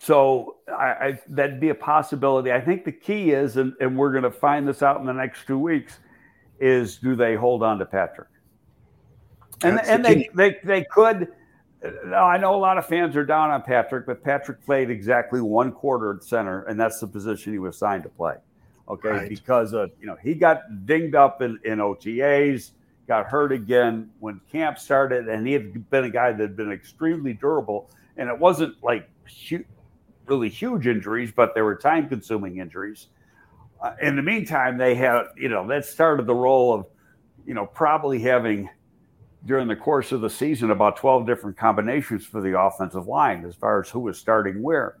so I, I, that'd be a possibility. I think the key is, and, and we're going to find this out in the next two weeks, is do they hold on to Patrick? and and the they, they they could. I know a lot of fans are down on Patrick, but Patrick played exactly one quarter at center, and that's the position he was signed to play. Okay, right. because of you know he got dinged up in, in OTAs, got hurt again when camp started, and he had been a guy that had been extremely durable, and it wasn't like really huge injuries, but they were time-consuming injuries. Uh, in the meantime, they had you know that started the role of you know probably having during the course of the season about 12 different combinations for the offensive line as far as who was starting where.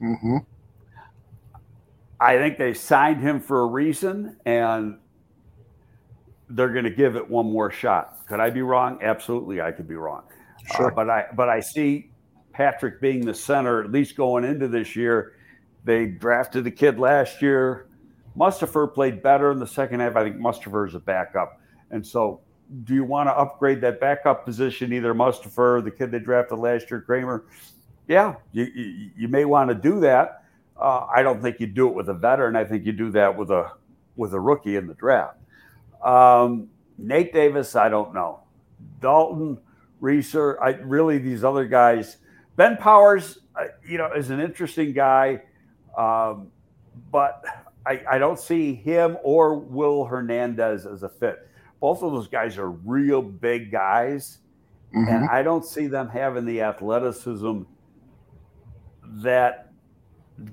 Mm-hmm. I think they signed him for a reason and they're going to give it one more shot. Could I be wrong? Absolutely, I could be wrong. Uh, sure. Uh, but I but I see Patrick being the center at least going into this year. They drafted the kid last year. Mustipher played better in the second half. I think Mustipher is a backup, and so do you want to upgrade that backup position, either Mustipher, the kid they drafted last year, Kramer? Yeah, you, you, you may want to do that. Uh, I don't think you do it with a veteran. I think you do that with a with a rookie in the draft. Um, Nate Davis, I don't know. Dalton, Risner, I really these other guys. Ben Powers, you know, is an interesting guy, um, but I, I don't see him or Will Hernandez as a fit. Both of those guys are real big guys, mm-hmm. and I don't see them having the athleticism that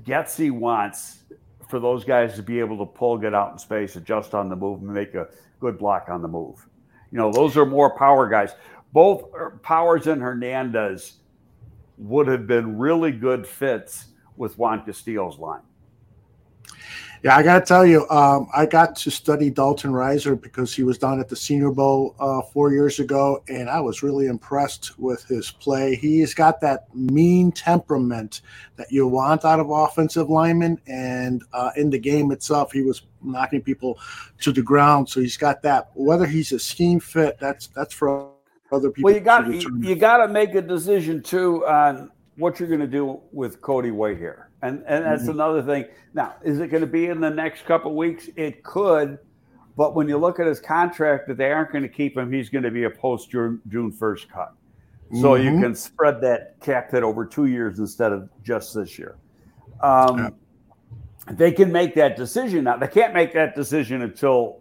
Getsy wants for those guys to be able to pull, get out in space, adjust on the move, and make a good block on the move. You know, those are more power guys. Both Powers and Hernandez would have been really good fits with Juan Castillo's line. Yeah, I got to tell you, um, I got to study Dalton Risner because he was down at the Senior Bowl uh, four years ago, and I was really impressed with his play. He's got that mean temperament that you want out of offensive linemen, and uh, in the game itself, he was knocking people to the ground. So he's got that. Whether he's a scheme fit, that's that's for other people. Well, you got you, you got to make a decision too on what you're going to do with Cody Whitehair. And and that's mm-hmm. another thing. Now, is it going to be in the next couple weeks? It could, but when you look at his contract, that they aren't going to keep him, he's going to be a post June June first cut. So mm-hmm. you can spread that cap hit over two years instead of just this year. Um, yeah. They can make that decision now. They can't make that decision until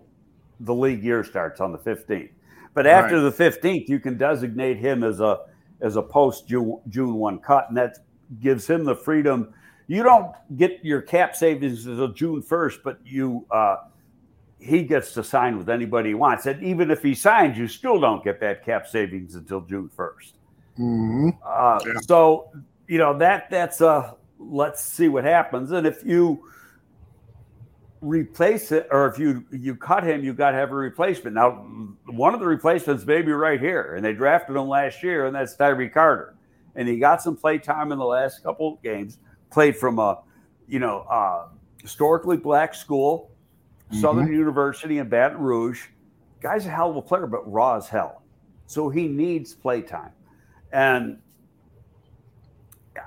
the league year starts on the 15th. But after right. the 15th, you can designate him as a as a post June June one cut, and that gives him the freedom you don't get your cap savings until June 1st, but you uh, he gets to sign with anybody he wants. And even if he signs, you still don't get that cap savings until June 1st. Mm-hmm. Uh, yeah. So, you know, that that's a let's see what happens. And if you replace it or if you you cut him, you got to have a replacement. Now, one of the replacements may be right here, and they drafted him last year, and that's Tyree Carter. And he got some play time in the last couple games played from a, you know, uh, historically black school, mm-hmm. Southern University in Baton Rouge. Guy's a hell of a player, but raw as hell. So he needs play time. And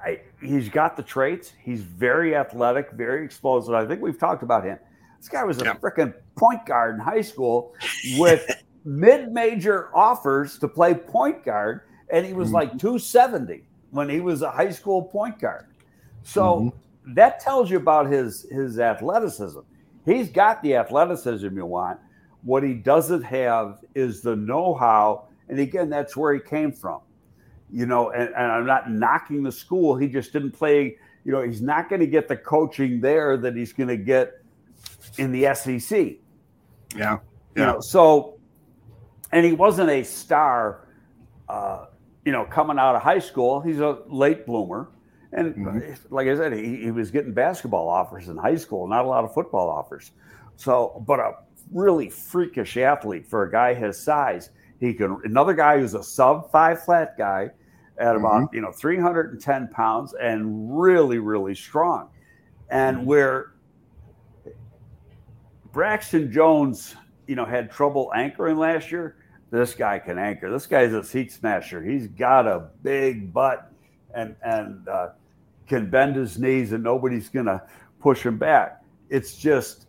I, he's got the traits. He's very athletic, very explosive. I think we've talked about him. This guy was a yeah. freaking point guard in high school with mid-major offers to play point guard, and he was mm-hmm. like 270 when he was a high school point guard. So mm-hmm. that tells you about his his athleticism. He's got the athleticism you want. What he doesn't have is the know-how, and again, that's where he came from. You know, and, and I'm not knocking the school. He just didn't play. You know, he's not going to get the coaching there that he's going to get in the SEC. Yeah, yeah. You know, so, and he wasn't a star. Uh, you know, coming out of high school, he's a late bloomer. And mm-hmm. like I said, he, he was getting basketball offers in high school, not a lot of football offers. So, but a really freakish athlete for a guy his size. He can another guy who's a sub five flat guy at about mm-hmm. you know 310 pounds and really really strong. And mm-hmm. where Braxton Jones, you know, had trouble anchoring last year, this guy can anchor. This guy's a seat smasher. He's got a big butt and and uh, can bend his knees and nobody's going to push him back. It's just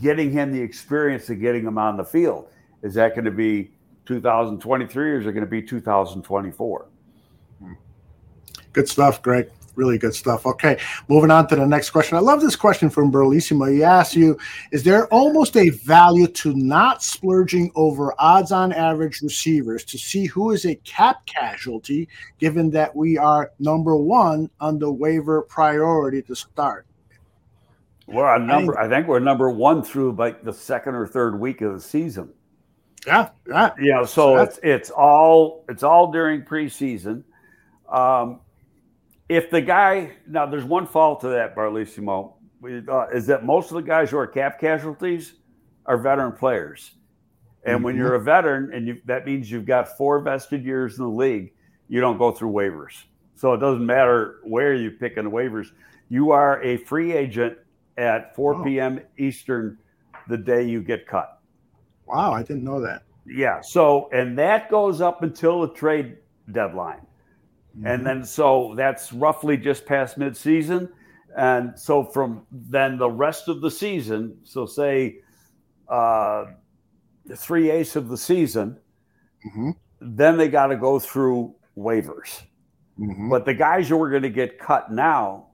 getting him the experience of getting him on the field. Is that going to be 2023 or is it going to be 2024? Good stuff, Greg. Really good stuff. Okay, moving on to the next question. I love this question from Berlissimo. He asks you, is there almost a value to not splurging over odds on average receivers to see who is a cap casualty, given that we are number one on the waiver priority to start? We're on number, I think, we're number one through like the second or third week of the season. Yeah, yeah. Know, so it's it's all it's all during preseason. Um, if the guy now there's one fault to that Barlissimo uh, is that most of the guys who are cap casualties are veteran players, and mm-hmm. when you're a veteran and you, that means you've got four vested years in the league, you don't go through waivers. So it doesn't matter where you pick in the waivers. You are a free agent at 4 oh. p.m. Eastern the day you get cut. Wow, I didn't know that. Yeah. So and that goes up until the trade deadline. Mm-hmm. And then so that's roughly just past midseason. And so from then the rest of the season, so say uh, three eighths of the season, mm-hmm. then they got to go through waivers. Mm-hmm. But the guys who are going to get cut now,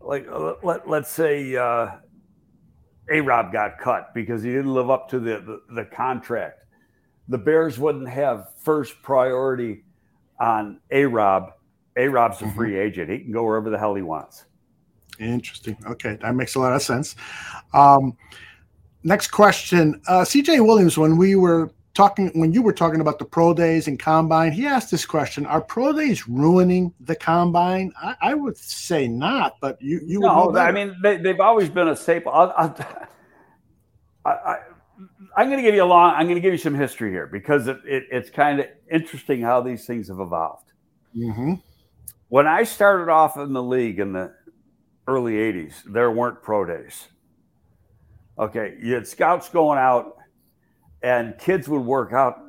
like uh, let, let's say uh, A Rob got cut because he didn't live up to the, the, the contract, the Bears wouldn't have first priority on A Rob. A Rob's a mm-hmm. free agent. He can go wherever the hell he wants. Interesting. Okay, that makes a lot of sense. Um, next question, uh, CJ Williams. When we were talking, when you were talking about the pro days and combine, he asked this question: Are pro days ruining the combine? I, I would say not, but you you no. I mean, they, have always been a staple. I'll, I, I, I'm going to give you a long. I'm going to give you some history here because it, it, it's kind of interesting how these things have evolved. Mm-hmm. When I started off in the league in the early 80s, there weren't pro days. Okay, you had scouts going out, and kids would work out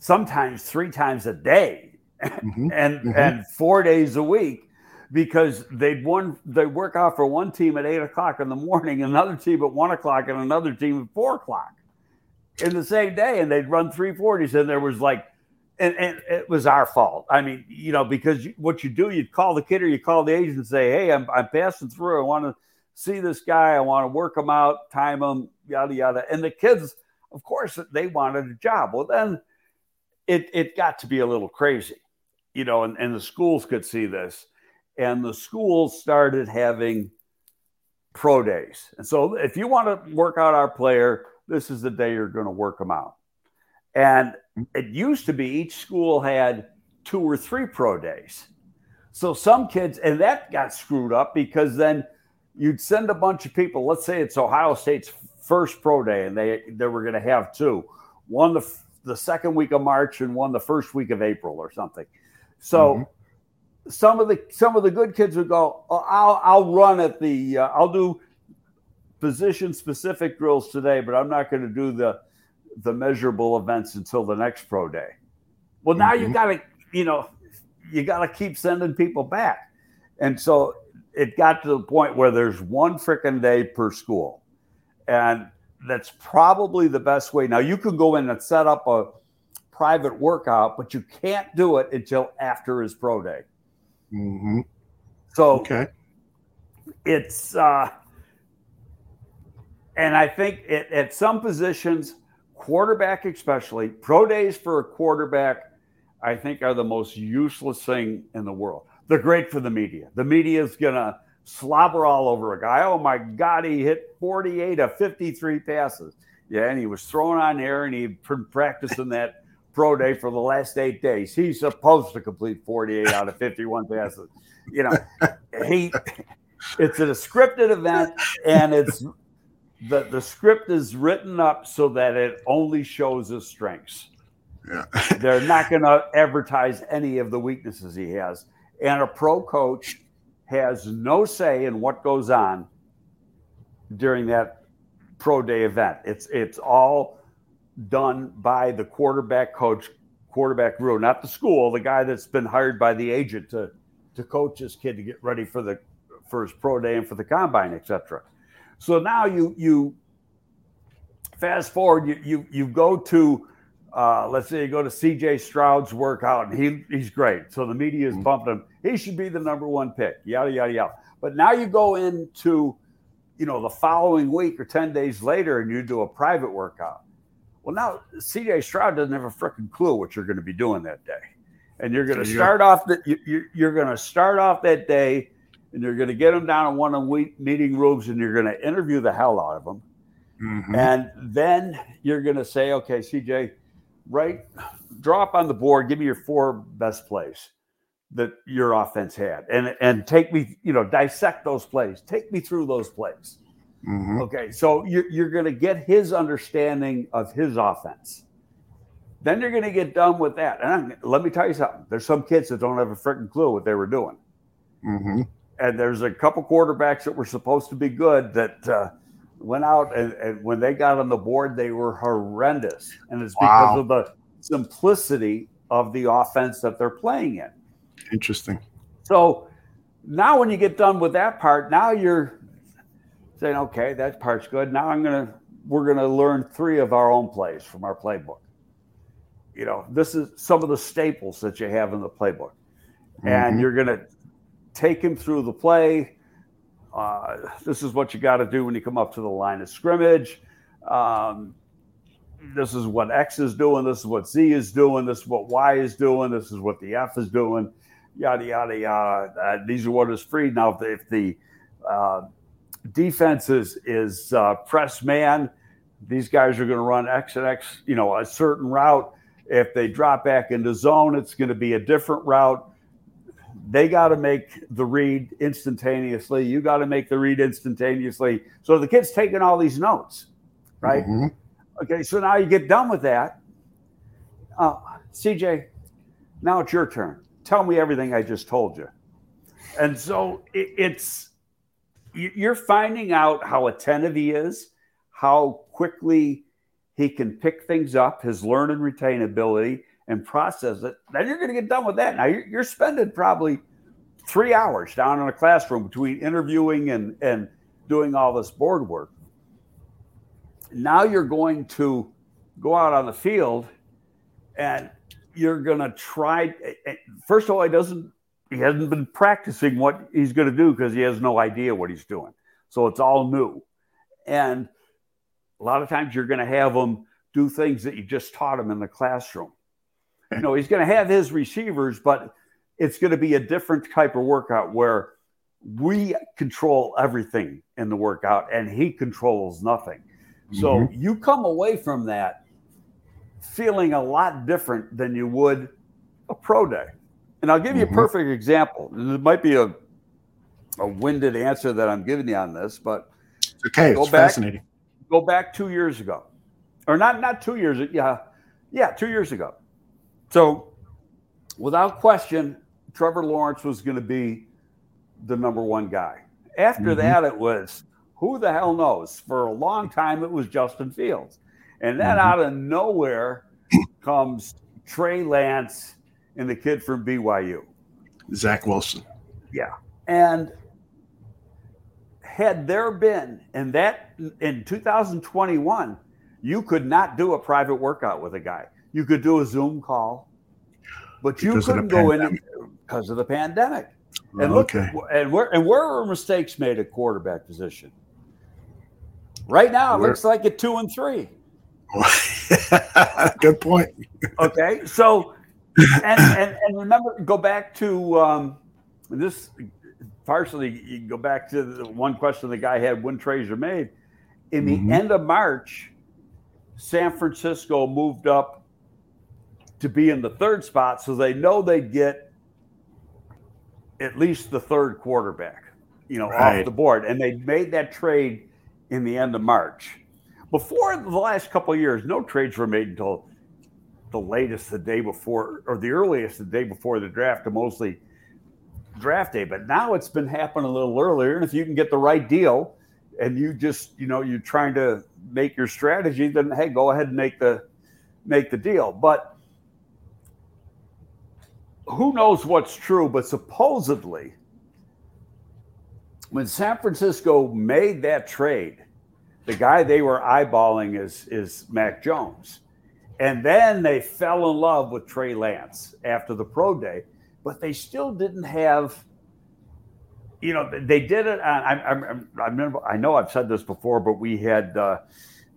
sometimes three times a day mm-hmm. and mm-hmm. and four days a week because they'd one they work out for one team at eight o'clock in the morning, another team at one o'clock, and another team at four o'clock in the same day, and they'd run three forties, and there was like and, and it was our fault. I mean, you know, because what you do, you'd call the kid or you call the agent and say, Hey, I'm, I'm passing through. I want to see this guy. I want to work him out, time him, yada, yada. And the kids, of course, they wanted a job. Well, then it, it got to be a little crazy, you know, and, and the schools could see this. And the schools started having pro days. And so if you want to work out our player, this is the day you're going to work them out. And it used to be each school had two or three pro days. So some kids, and that got screwed up because then you'd send a bunch of people. Let's say it's Ohio State's first pro day, and they they were going to have two, one the the second week of March and one the first week of April or something. So mm-hmm. Some of the some of the good kids would go, oh, I'll I'll run at the uh, I'll do position specific drills today, but I'm not going to do the the measurable events until the next pro day. Well, now mm-hmm. you got to, you know, you got to keep sending people back. And so it got to the point where there's one freaking day per school. And that's probably the best way. Now, you can go in and set up a private workout, but you can't do it until after his pro day. Mm-hmm. So, okay. It's, uh, and I think it, at some positions, quarterback especially, pro days for a quarterback, I think are the most useless thing in the world. They're great for the media. The media is to slobber all over a guy. Oh my God, he hit 48 of 53 passes. Yeah, and he was thrown on air and he'd been practicing that pro day for the last eight days. He's supposed to complete 48 out of 51 passes. You know, he it's a scripted event and it's the, the script is written up so that it only shows his strengths. Yeah. They're not going to advertise any of the weaknesses he has. And a pro coach has no say in what goes on during that pro day event. It's it's all done by the quarterback coach, quarterback room, not the school, the guy that's been hired by the agent to to coach his kid to get ready for the for his pro day and for the combine, etc. So now you you fast forward, you you you go to uh, let's say you go to CJ Stroud's workout and he he's great. So the media is mm-hmm. bumping him. He should be the number one pick. Yada yada yada. But now you go into you know the following week or 10 days later and you do a private workout. Well, now CJ Stroud doesn't have a freaking clue what you're going to be doing that day. And you're going to start off that you, you're going to start off that day and you're going to get them down in one of the meeting rooms and you're going to interview the hell out of them. Mm-hmm. And then you're going to say, okay, CJ, right, drop on the board, give me your four best plays that your offense had and and take me, you know, dissect those plays. Take me through those plays. Mm-hmm. Okay, so you're, you're going to get his understanding of his offense. Then you're going to get done with that. And I'm, let me tell you something. There's some kids that don't have a freaking clue what they were doing. Mm-hmm and there's a couple quarterbacks that were supposed to be good that uh, went out and, and, when they got on the board they were horrendous and it's because of the simplicity of the offense that they're playing in interesting so now when you get done with that part now you're saying okay that part's good now i'm to we're going to learn three of our own plays from our playbook. You know, this is some of the staples that you have in the playbook. Mm-hmm. And you're going to take him through the play. Uh, this is what you got to do when you come up to the line of scrimmage. Um, this is what X is doing. This is what Z is doing. This is what Y is doing. This is what the F is doing. Yada yada yada. Uh, these are what is free. Now, if the, if the uh, defense is is uh, press man, these guys are going to run X and X. You know, a certain route. If they drop back into zone, it's going to be a different route. They got to make the read instantaneously. You got to make the read instantaneously. So the kid's taking all these notes, right? Mm-hmm. Okay, so now you get done with that. Uh, CJ, now it's your turn. Tell me everything I just told you. And so it, it's you're finding out how attentive he is, how quickly he can pick things up, his learn and retain ability, and process it. Then you're going to get done with that. Now you're, you're spending probably three hours down in a classroom between interviewing and, and doing all this board work. Now you're going to go out on the field and you're going to try. First of all, he doesn't, he hasn't been practicing what he's going to do because he has no idea what he's doing. So it's all new. And a lot of times you're going to have him do things that you just taught him in the classroom. You know, he's going to have his receivers, but it's going to be a different type of workout where we control everything in the workout and he controls nothing. So mm-hmm. you come away from that feeling a lot different than you would a pro day. And I'll give you mm-hmm. a perfect example. It might be a a winded answer that I'm giving you on this, but okay, go it's back, fascinating. Go back two years ago, or not not two years. Yeah, yeah, two years ago. So, without question, Trevor Lawrence was going to be the number one guy. After mm-hmm. that, it was who the hell knows? For a long time, it was Justin Fields. And then mm-hmm. out of nowhere comes Trey Lance and the kid from BYU, Zach Wilson. Yeah. And had there been in that in 2021, you could not do a private workout with a guy. You could do a Zoom call, but you because couldn't go in because of the pandemic. And look, okay. and where and where were mistakes made at quarterback position? Right now, it looks like a two and three. Good point. okay, so and, and and remember, go back to um, this. Partially, you go back to the one question the guy had when trades are made. In the mm-hmm. end of March, San Francisco moved up to be in the third spot, so they know they get at least the third quarterback, you know, right. off the board, and they made that trade in the end of March. Before the last couple of years, no trades were made until the latest the day before, or the earliest the day before the draft, to mostly draft day. But now it's been happening a little earlier. And if you can get the right deal and you just, you know, you're trying to make your strategy, then hey, go ahead and make the make the deal. But who knows what's true, but supposedly when San Francisco made that trade, the guy they were eyeballing is is Mac Jones. And then they fell in love with Trey Lance after the pro day, but they still didn't have, you know, they did it. I, I, I remember, I know I've said this before, but we had uh,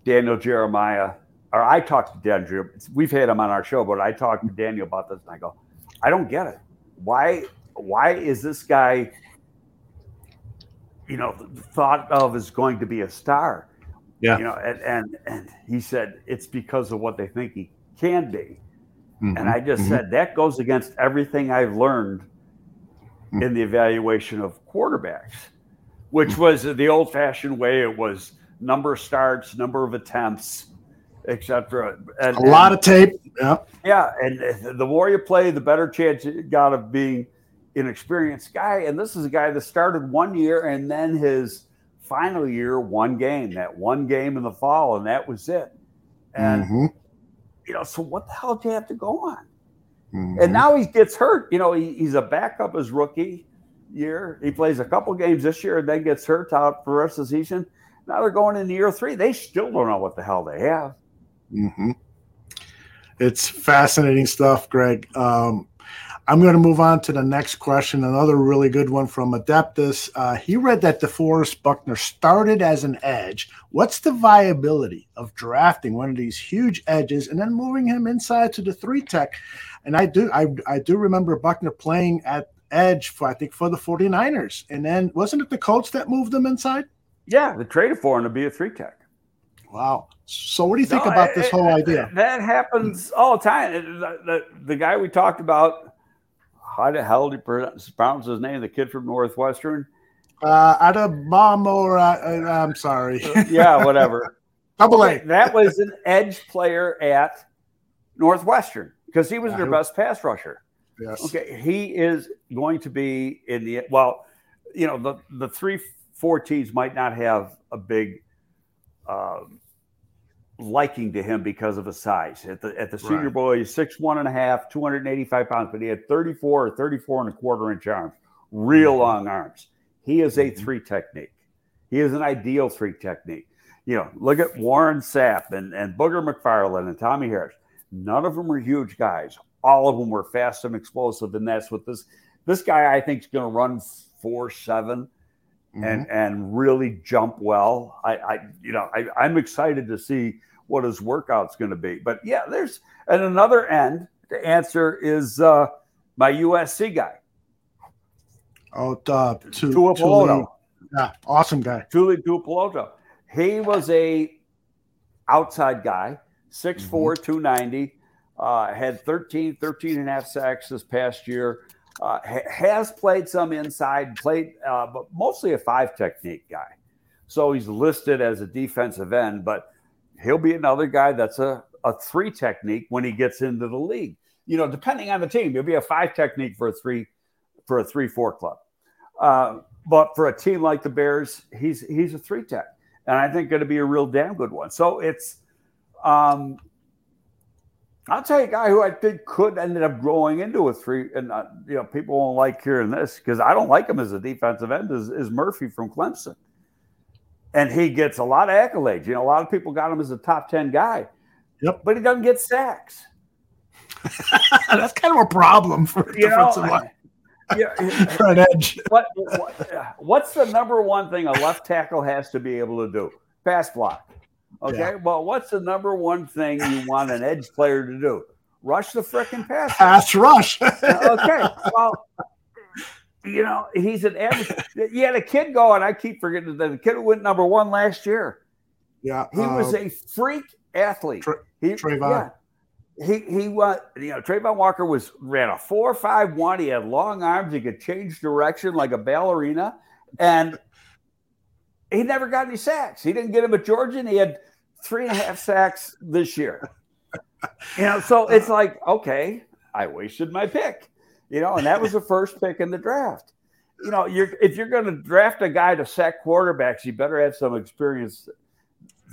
Daniel Jeremiah, or I talked to Daniel. We've had him on our show, but I talked to Daniel about this, and I go, I don't get it. Why? Why is this guy you know, thought of as going to be a star. Yeah. You know, and and, and he said it's because of what they think he can be. Mm-hmm. And I just mm-hmm. said that goes against everything I've learned mm-hmm. in the evaluation of quarterbacks, which mm-hmm. was the old fashioned way. It was number of starts, number of attempts, etc. A lot of tape. Yeah. Yeah. And the more you play, the better chance you got of being – an experienced guy. And this is a guy that started one year and then his final year, one game, that one game in the fall, and that was it. And, mm-hmm. you know, so what the hell do you have to go on? Mm-hmm. And now he gets hurt. You know, he, he's a backup his rookie year. He plays a couple games this year and then gets hurt out for the rest of the season. Now they're going into year three. They still don't know what the hell they have. Mm-hmm. It's fascinating stuff, Greg. Um, I'm going to move on to the next question. Another really good one from Adeptus. Uh, he read that DeForest Buckner started as an edge. What's the viability of drafting one of these huge edges and then moving him inside to the three tech? And I do, I, I do remember Buckner playing at edge for I think for the 49ers. And then wasn't it the Colts that moved him inside? Yeah, they traded for him to be a three tech. Wow. So, what do you think no, about this it, whole idea? That happens all the time. The, the, the, guy we talked about, how the hell do you pronounce his name? The kid from Northwestern? Uh, Adebamo, or uh, uh, I'm sorry. yeah, whatever. Double A. that was an edge player at Northwestern because he was their best pass rusher. Yes. Okay. He is going to be in the, well, you know, the, the three, four teams might not have a big, um, liking to him because of his size. At the at the Senior right. Bowl, he's six one and a half, 285 pounds, but he had 34 or 34 and a quarter inch arms, real mm-hmm. long arms. He is a mm-hmm. three technique. He is an ideal three technique. You know, look at Warren Sapp and, and Booger McFarland and Tommy Harris. None of them were huge guys. All of them were fast and explosive, and that's what this this guy I think is going to run four seven mm-hmm. and and really jump well. I, I you know I, I'm excited to see what his workout's going to be. But yeah, there's at another end. The answer is uh, my USC guy. Oh, uh, tu- Tuipulotu. Yeah, awesome guy. Tuli Tuipulotu. He was a outside guy, 6'4", mm-hmm. 290, uh, had 13, 13 and a half sacks this past year. Uh, ha- has played some inside, played, uh, but mostly a five technique guy. So he's listed as a defensive end, but he'll be another guy that's a, a three technique when he gets into the league. You know, depending on the team, he'll be a five technique for a three for a three four club. Uh, but for a team like the Bears, he's he's a three tech, and I think going to be a real damn good one. So it's, um, I'll tell you a guy who I think could end up growing into a three, and uh, you know people won't like hearing this because I don't like him as a defensive end. Is, is Murphy from Clemson? And he gets a lot of accolades. You know, a lot of people got him as a top 10 guy. Yep. But he doesn't get sacks. That's kind of a problem for you defensive know, line. Yeah, for an edge. What, what, what's the number one thing a left tackle has to be able to do? Pass block. Okay. Yeah. Well, what's the number one thing you want an edge player to do? Rush the freaking pass. Pass rush. Uh, okay. Well, you know, he's an average. you had a kid going. I keep forgetting that the kid who went number one last year. Yeah, he uh, was a freak athlete. Tra- he, Travon. Yeah, he he was. You know, Travon Walker was ran a four five one. He had long arms. He could change direction like a ballerina, and he never got any sacks. He didn't get him at Georgia. And he had three and a half sacks this year. You know, so it's like okay, I wasted my pick you know, and that was the first pick in the draft. You know, you're if you're going to draft a guy to sack quarterbacks, you better have some experience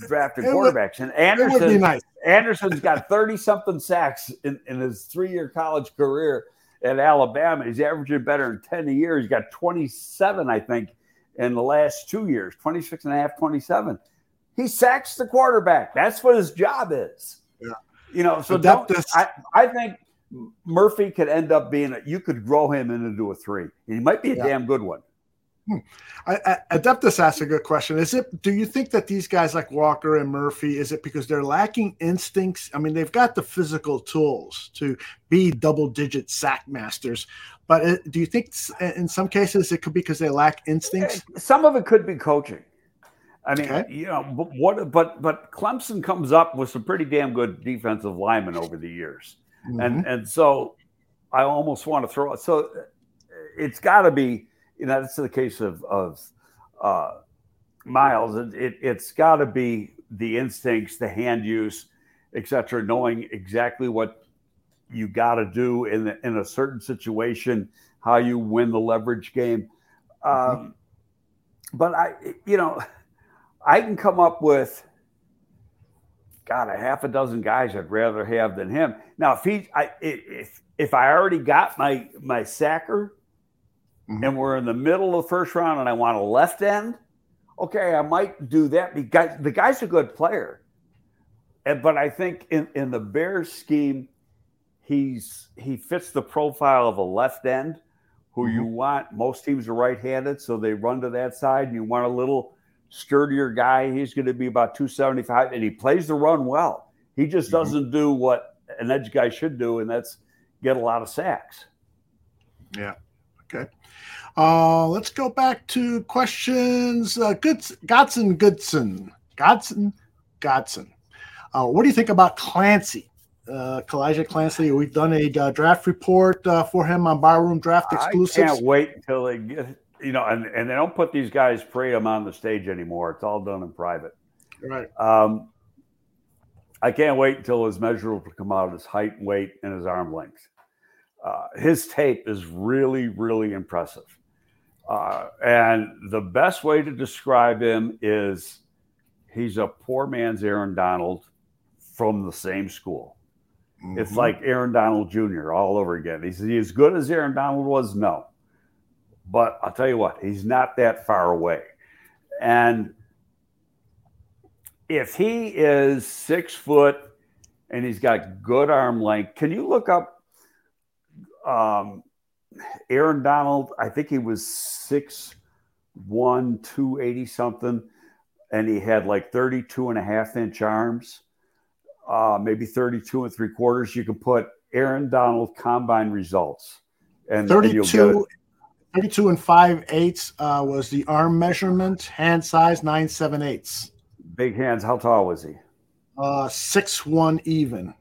drafting quarterbacks. and Anderson, nice. Anderson's got 30 something sacks in, in his three year college career at Alabama. He's averaging better than 10 a year. He's got 27, I think, in the last two years 26 and a half, 27. He sacks the quarterback. That's what his job is. Yeah. You know, so don't, I, I think Murphy could end up being a, you could grow him into a three. and He might be a yeah. damn good one. Hmm. I, I, Adeptus asked a good question. Is it? Do you think that these guys like Walker and Murphy is it because they're lacking instincts? I mean, they've got the physical tools to be double-digit sack masters, but it, do you think in some cases it could be because they lack instincts? Some of it could be coaching. I mean, okay. you know, what? But but Clemson comes up with some pretty damn good defensive linemen over the years. Mm-hmm. And and so I almost want to throw it. So it's got to be, you know, that's the case of of uh, Myles. It, it it's got to be the instincts, the hand use, etc. Knowing exactly what you got to do in the, in a certain situation, how you win the leverage game. Mm-hmm. Um, but I, you know, I can come up with God, a half a dozen guys I'd rather have than him. Now, if he, I, if if I already got my my sacker, mm-hmm. and we're in the middle of the first round, and I want a left end, okay, I might do that. Because the guy's a good player, and, but I think in in the Bears scheme, he's he fits the profile of a left end who mm-hmm. you want. Most teams are right-handed, so they run to that side. And you want a little sturdier guy. He's going to be about 275, and he plays the run well. He just mm-hmm. doesn't do what an edge guy should do, and that's get a lot of sacks. Yeah. Okay. Uh, let's go back to questions. Uh, Goods, Godson Goodson. Godson Godson. Uh, what do you think about Kancey? Uh, Calijah Kancey. We've done a uh, draft report uh, for him on Barroom Draft Exclusives. I can't wait until they get, you know, and, and they don't put these guys free them on the stage anymore. It's all done in private. Right. Um, I can't wait until his measurables come out, his height, and weight, and his arm length. Uh, his tape is really, really impressive. Uh, and the best way to describe him is he's a poor man's Aaron Donald from the same school. Mm-hmm. It's like Aaron Donald Jr. all over again. Is he as good as Aaron Donald was? No. But I'll tell you what, he's not that far away. And if he is six foot and he's got good arm length, can you look up um, Aaron Donald? I think he was six one, 280 something, and he had like 32 and a half inch arms, uh, maybe 32 and three quarters. You can put Aaron Donald combine results. And 32, 32 and 5 eighths uh, was the arm measurement, hand size 9 7 eighths. Big hands. How tall was he? Uh, six one even.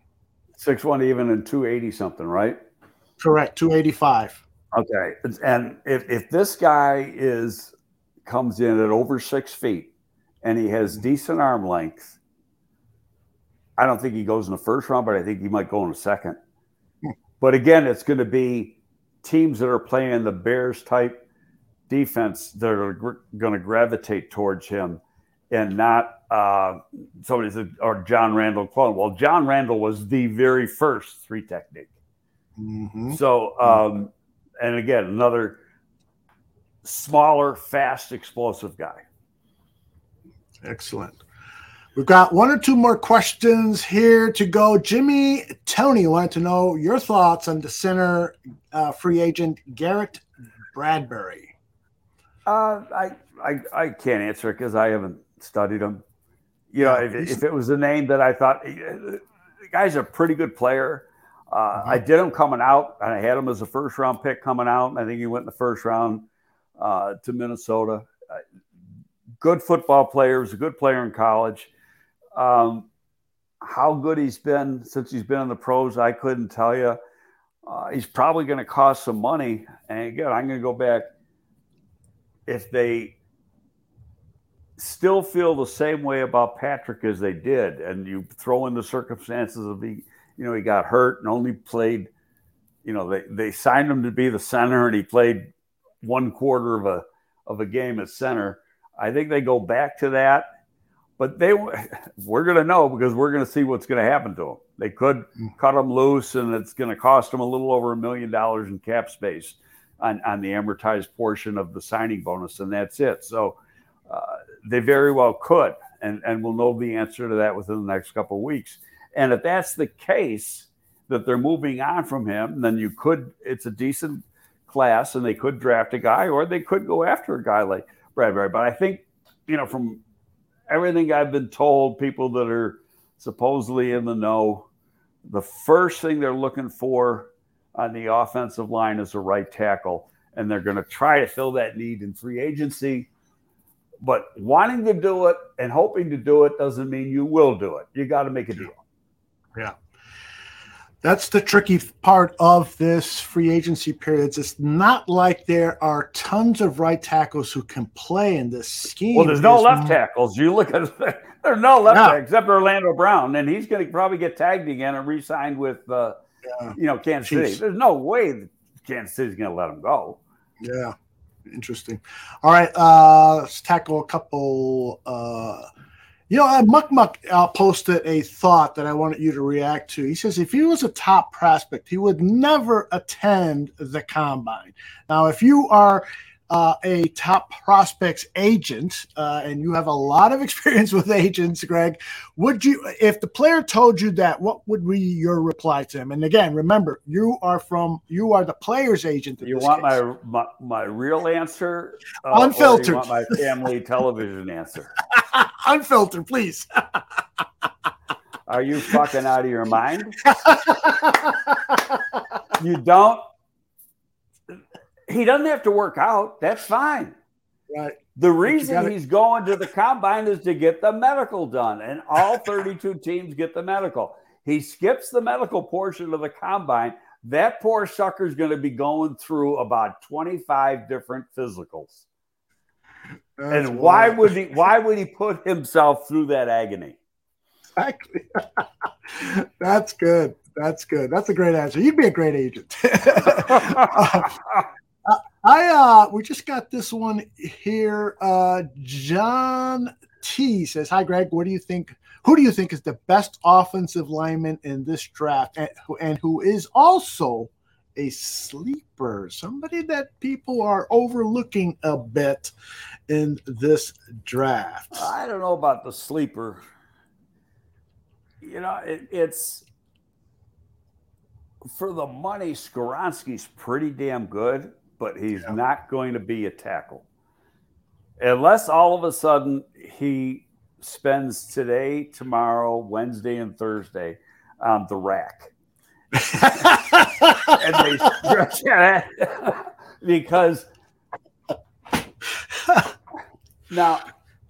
Six one even and two eighty something, right? Correct. Two eighty five. Okay, and if if this guy is comes in at over six feet and he has decent arm length, I don't think he goes in the first round, but I think he might go in the second. Hmm. But again, it's going to be teams that are playing the Bears type defense that are gr- going to gravitate towards him and not uh, somebody said, or John Randle clone. Well, John Randle was the very first three technique. Mm-hmm. So, um, and again, another smaller, fast, explosive guy. Excellent. We've got one or two more questions here to go. Jimmy Tony wanted to know your thoughts on the center uh, free agent Garrett Bradbury. Uh, I, I I can't answer it because I haven't studied him. You know, if, if, it was a name that I thought the guy's a pretty good player. Uh, mm-hmm. I did him coming out, and I had him as a first round pick coming out. I think he went in the first round uh, to Minnesota. Uh, good football player. Was a good player in college. Um, how good he's been since he's been in the pros, I couldn't tell you. Uh, he's probably going to cost some money. And again, I'm going to go back. If they still feel the same way about Patrick as they did, and you throw in the circumstances of he, you know, he got hurt and only played, you know, they, they signed him to be the center and he played one quarter of a of a game at center. I think they go back to that, but they we're going to know because we're going to see what's going to happen to him. They could mm. cut him loose, and it's going to cost them a little over a million dollars in cap space on on the amortized portion of the signing bonus, and that's it. So uh, they very well could, and, and we'll know the answer to that within the next couple of weeks. And if that's the case, that they're moving on from him, then you could, it's a decent class and they could draft a guy or they could go after a guy like Bradbury. But I think, you know, from everything I've been told, people that are supposedly in the know, the first thing they're looking for on the offensive line is a right tackle. And they're going to try to fill that need in free agency. But wanting to do it and hoping to do it doesn't mean you will do it. You got to make a deal. Yeah. That's the tricky part of this free agency period. It's not like there are tons of right tackles who can play in this scheme. Well, there's no left tackles. You look at there's no left except Orlando Brown, and he's going to probably get tagged again and re-signed with, uh, yeah. you know, Kansas City. There's no way Kansas City's going to let him go. Yeah. Interesting. All right, uh, let's tackle a couple. Uh, you know, Muck Muck uh, posted a thought that I wanted you to react to. He says if he was a top prospect, he would never attend the combine. Now, if you are uh, a top prospects agent, uh, and you have a lot of experience with agents, Greg. Would you, if the player told you that, what would be your reply to him? And again, remember, you are from, you are the player's agent. You want my, my, my real answer, uh, unfiltered? my family television answer, unfiltered, please. are you fucking out of your mind? you don't he doesn't have to work out. That's fine. Right. The reason gotta... he's going to the combine is to get the medical done, and all 32 teams get the medical. He skips the medical portion of the combine. That poor sucker's going to be going through about 25 different physicals. That's and why would he why would he put himself through that agony? Exactly. That's good. That's good. That's a great answer. You'd be a great agent. uh, I uh we just got this one here. Uh John T says, Hi Greg, what do you think? Who do you think is the best offensive lineman in this draft and, and who is also a sleeper, somebody that people are overlooking a bit in this draft? I don't know about the sleeper. You know, it, it's for the money, Skoronski's pretty damn good but he's yeah. not going to be a tackle. Unless all of a sudden he spends today, tomorrow, Wednesday, and Thursday on the rack. and they stretch it because now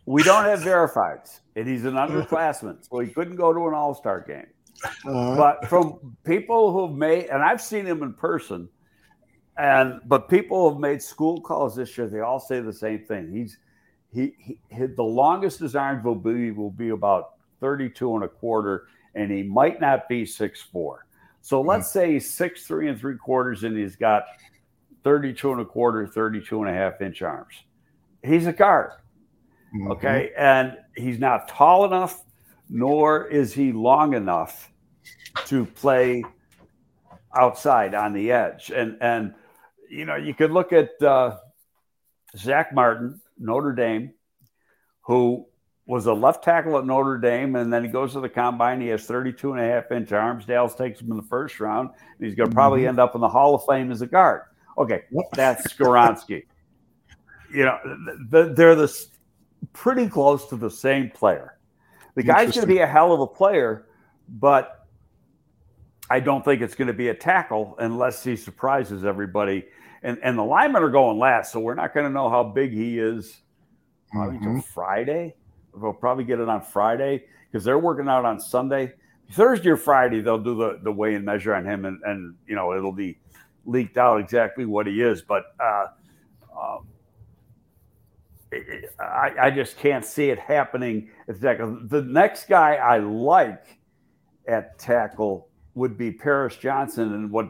we don't have verifieds, and he's an underclassman, so he couldn't go to an all star game. Uh, but from people who've made, and I've seen him in person, and but people have made school calls this year. They all say the same thing. He's he, he, he the longest his arms will be will be about 32 and a quarter, and he might not be six four. So hmm. let's say he's six three and three quarters, and he's got 32 and a quarter, 32 and a half inch arms. He's a guard. Mm-hmm. Okay. And he's not tall enough, nor is he long enough to play outside on the edge. And and you know, you could look at uh, Zack Martin, Notre Dame, who was a left tackle at Notre Dame, and then he goes to the combine. He has 32 and a half inch arms. Dallas takes him in the first round, and he's going to probably mm-hmm. end up in the Hall of Fame as a guard. Okay, that's Skoronski. you know, they're the pretty close to the same player. The guy's going to be a hell of a player, but I don't think it's going to be a tackle unless he surprises everybody and and the linemen are going last, so we're not going to know how big he is probably mm-hmm. Friday. We'll probably get it on Friday because they're working out on Sunday. Thursday or Friday, they'll do the, the weigh and measure on him, and, and you know it'll be leaked out exactly what he is. But uh, um, I, I just can't see it happening Exactly. The next guy I like at tackle would be Paris Johnson, and what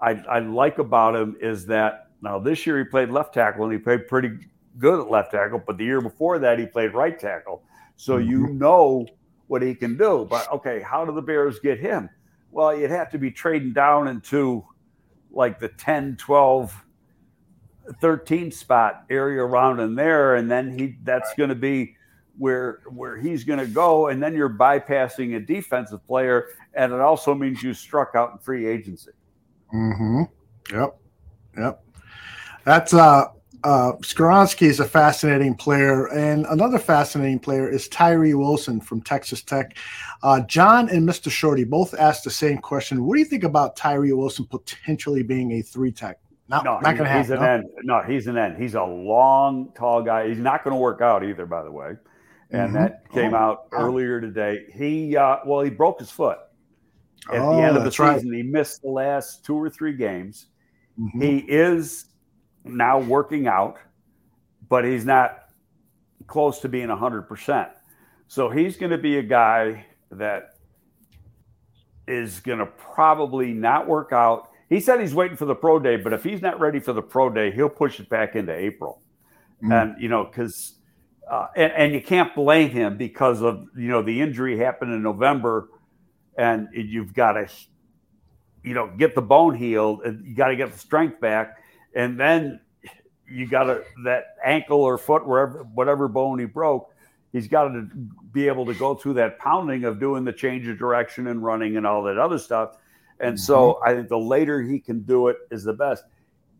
I, I like about him is that now this year he played left tackle and he played pretty good at left tackle, but the year before that he played right tackle. So mm-hmm. you know what he can do. But okay, how do the Bears get him? Well, you'd have to be trading down into like the 10, 12, 13 spot area around in there. And then he that's going to be where where he's going to go. And then you're bypassing a defensive player. And it also means you struck out in free agency. Mm-hmm. Yep. Yep. That's uh uh is a fascinating player, and another fascinating player is Tyree Wilson from Texas Tech. Uh, John and Mr. Shorty both asked the same question. What do you think about Tyree Wilson potentially being a three tech? Not, no, not going to happen. He's an no? end. No, he's an end. He's a long, tall guy. He's not going to work out either, by the way. And mm-hmm. that came oh, out wow. earlier today. He uh, well, he broke his foot at oh, the end of the season. Right. He missed the last two or three games. Mm-hmm. He is now working out, but he's not close to being 100%. So he's going to be a guy that is going to probably not work out. He said he's waiting for the pro day, but if he's not ready for the pro day, he'll push it back into April. Mm-hmm. And, you know, because, uh, and, and you can't blame him because of, you know, the injury happened in November and you've got to, you know, get the bone healed, and you got to get the strength back, and then you got to that ankle or foot, wherever whatever bone he broke, he's got to be able to go through that pounding of doing the change of direction and running and all that other stuff. And mm-hmm. so I think the later he can do it is the best.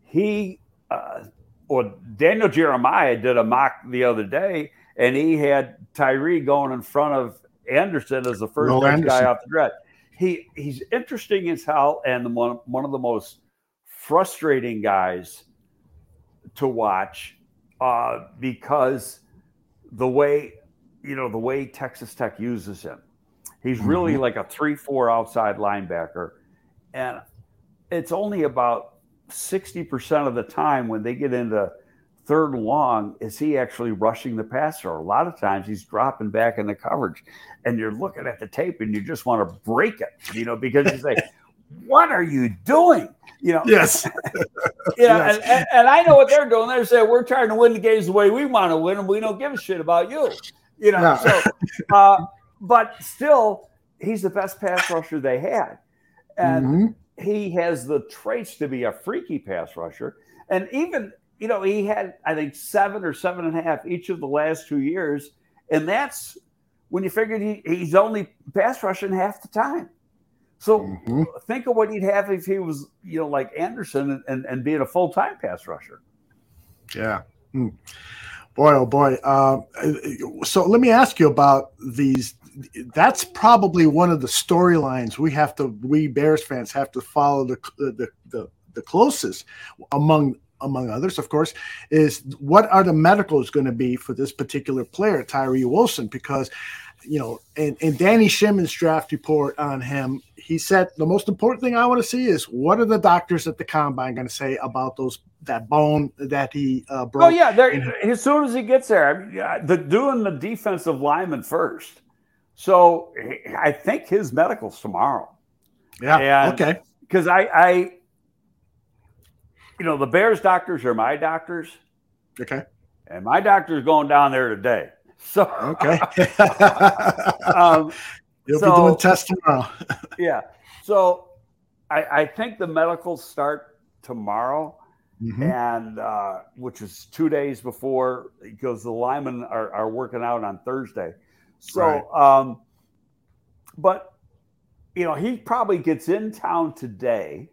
He uh, or Daniel Jeremiah did a mock the other day, and he had Tyree going in front of Anderson as the first no, guy off the draft. He he's interesting as hell, and one one of the most frustrating guys to watch uh, because the way you know the way Texas Tech uses him. He's really mm-hmm. like a three-four outside linebacker, and it's only about sixty percent of the time when they get into third and long is he actually rushing the passer. A lot of times he's dropping back in the coverage, and you're looking at the tape and you just want to break it, you know, because you say, "What are you doing?" You know. Yes. you know, yes. And, and, and, I know what they're doing. They're saying we're trying to win the games the way we want to win, and we don't give a shit about you. You know. No. So, uh, but still, he's the best pass rusher they had, and. Mm-hmm. He has the traits to be a freaky pass rusher. And even you know, he had, I think, seven or seven and a half each of the last two years. And that's when you figured he, he's only pass rushing half the time. So mm-hmm. think of what he'd have if he was, you know, like Anderson and, and, and being a full time pass rusher. Yeah. Mm. Boy, oh boy. Uh, so let me ask you about these. That's probably one of the storylines we have to, we Bears fans have to follow the, the, the, the closest among among others, of course, is what are the medicals going to be for this particular player, Tyree Wilson? Because, you know, in, in Danny Shimon's draft report on him, he said the most important thing I want to see is what are the doctors at the combine going to say about those that bone that he uh, broke? Oh yeah, as soon as he gets there, I mean, the doing the defensive lineman first. So I think his medical's tomorrow. Yeah. And okay. Because I, I you know, the Bears doctors are my doctors. Okay. And my doctor's going down there today. So okay. um, You'll so, be doing tests tomorrow. yeah. So I, I, think the medicals start tomorrow. Mm-hmm. And uh, which is two days before because the linemen are, are working out on Thursday. So, right. um, but you know, he probably gets in town today.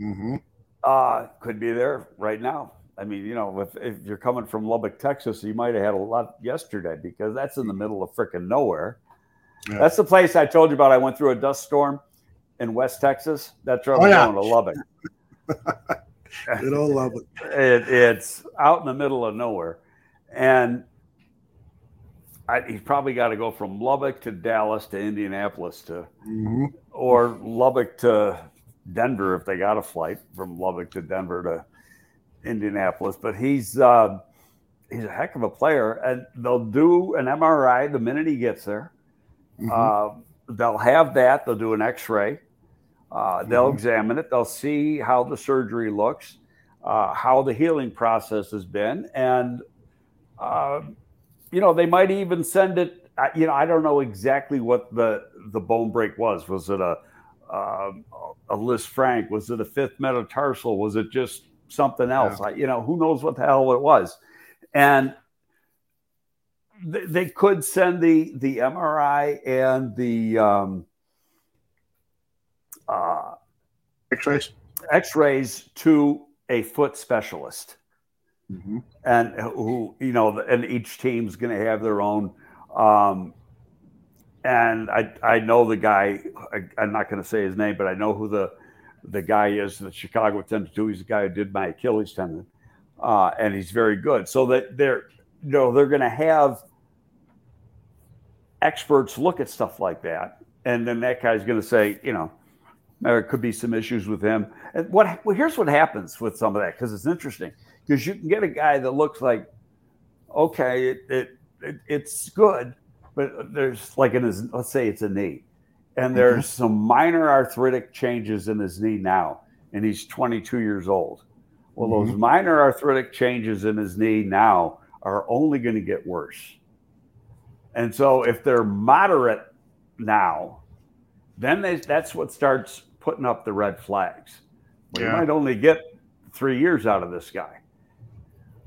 Mm-hmm. Uh, could be there right now. I mean, you know, if, if you're coming from Lubbock, Texas, you might have had a lot yesterday because that's in the middle of freaking nowhere. Yeah. That's the place I told you about. I went through a dust storm in West Texas. That's I'm oh, yeah. going to Lubbock. Good old Lubbock. It, it's out in the middle of nowhere. And I, he's probably got to go from Lubbock to Dallas to Indianapolis to, mm-hmm. or Lubbock to Denver if they got a flight from Lubbock to Denver to Indianapolis. But he's uh, he's a heck of a player, and they'll do an MRI the minute he gets there. Mm-hmm. Uh, they'll have that. They'll do an X-ray. Uh, they'll mm-hmm. examine it. They'll see how the surgery looks, uh, how the healing process has been, and uh, you know they might even send it. You know, I don't know exactly what the the bone break was. Was it a uh, a Lisfranc? Was it a fifth metatarsal? Was it just something else? Yeah. I, you know, who knows what the hell it was? And they, they could send the the MRI and the um, uh, X-rays X-rays to a foot specialist, mm-hmm. and who you know, and each team's going to have their own um, and I I know the guy. I, am not going to say his name, but I know who the the guy is that Chicago tended to. He's the guy who did my Achilles tendon, uh, and he's very good. So that they're you know they're going to have experts look at stuff like that, and then that guy's going to say, you know, there could be some issues with him. And what well, here's what happens with some of that because it's interesting because you can get a guy that looks like okay, it, it, it it's good but there's like in his let's say it's a knee and mm-hmm. there's some minor arthritic changes in his knee now and he's 22 years old well mm-hmm. those minor arthritic changes in his knee now are only going to get worse and so if they're moderate now then they, that's what starts putting up the red flags well, yeah. you might only get three years out of this guy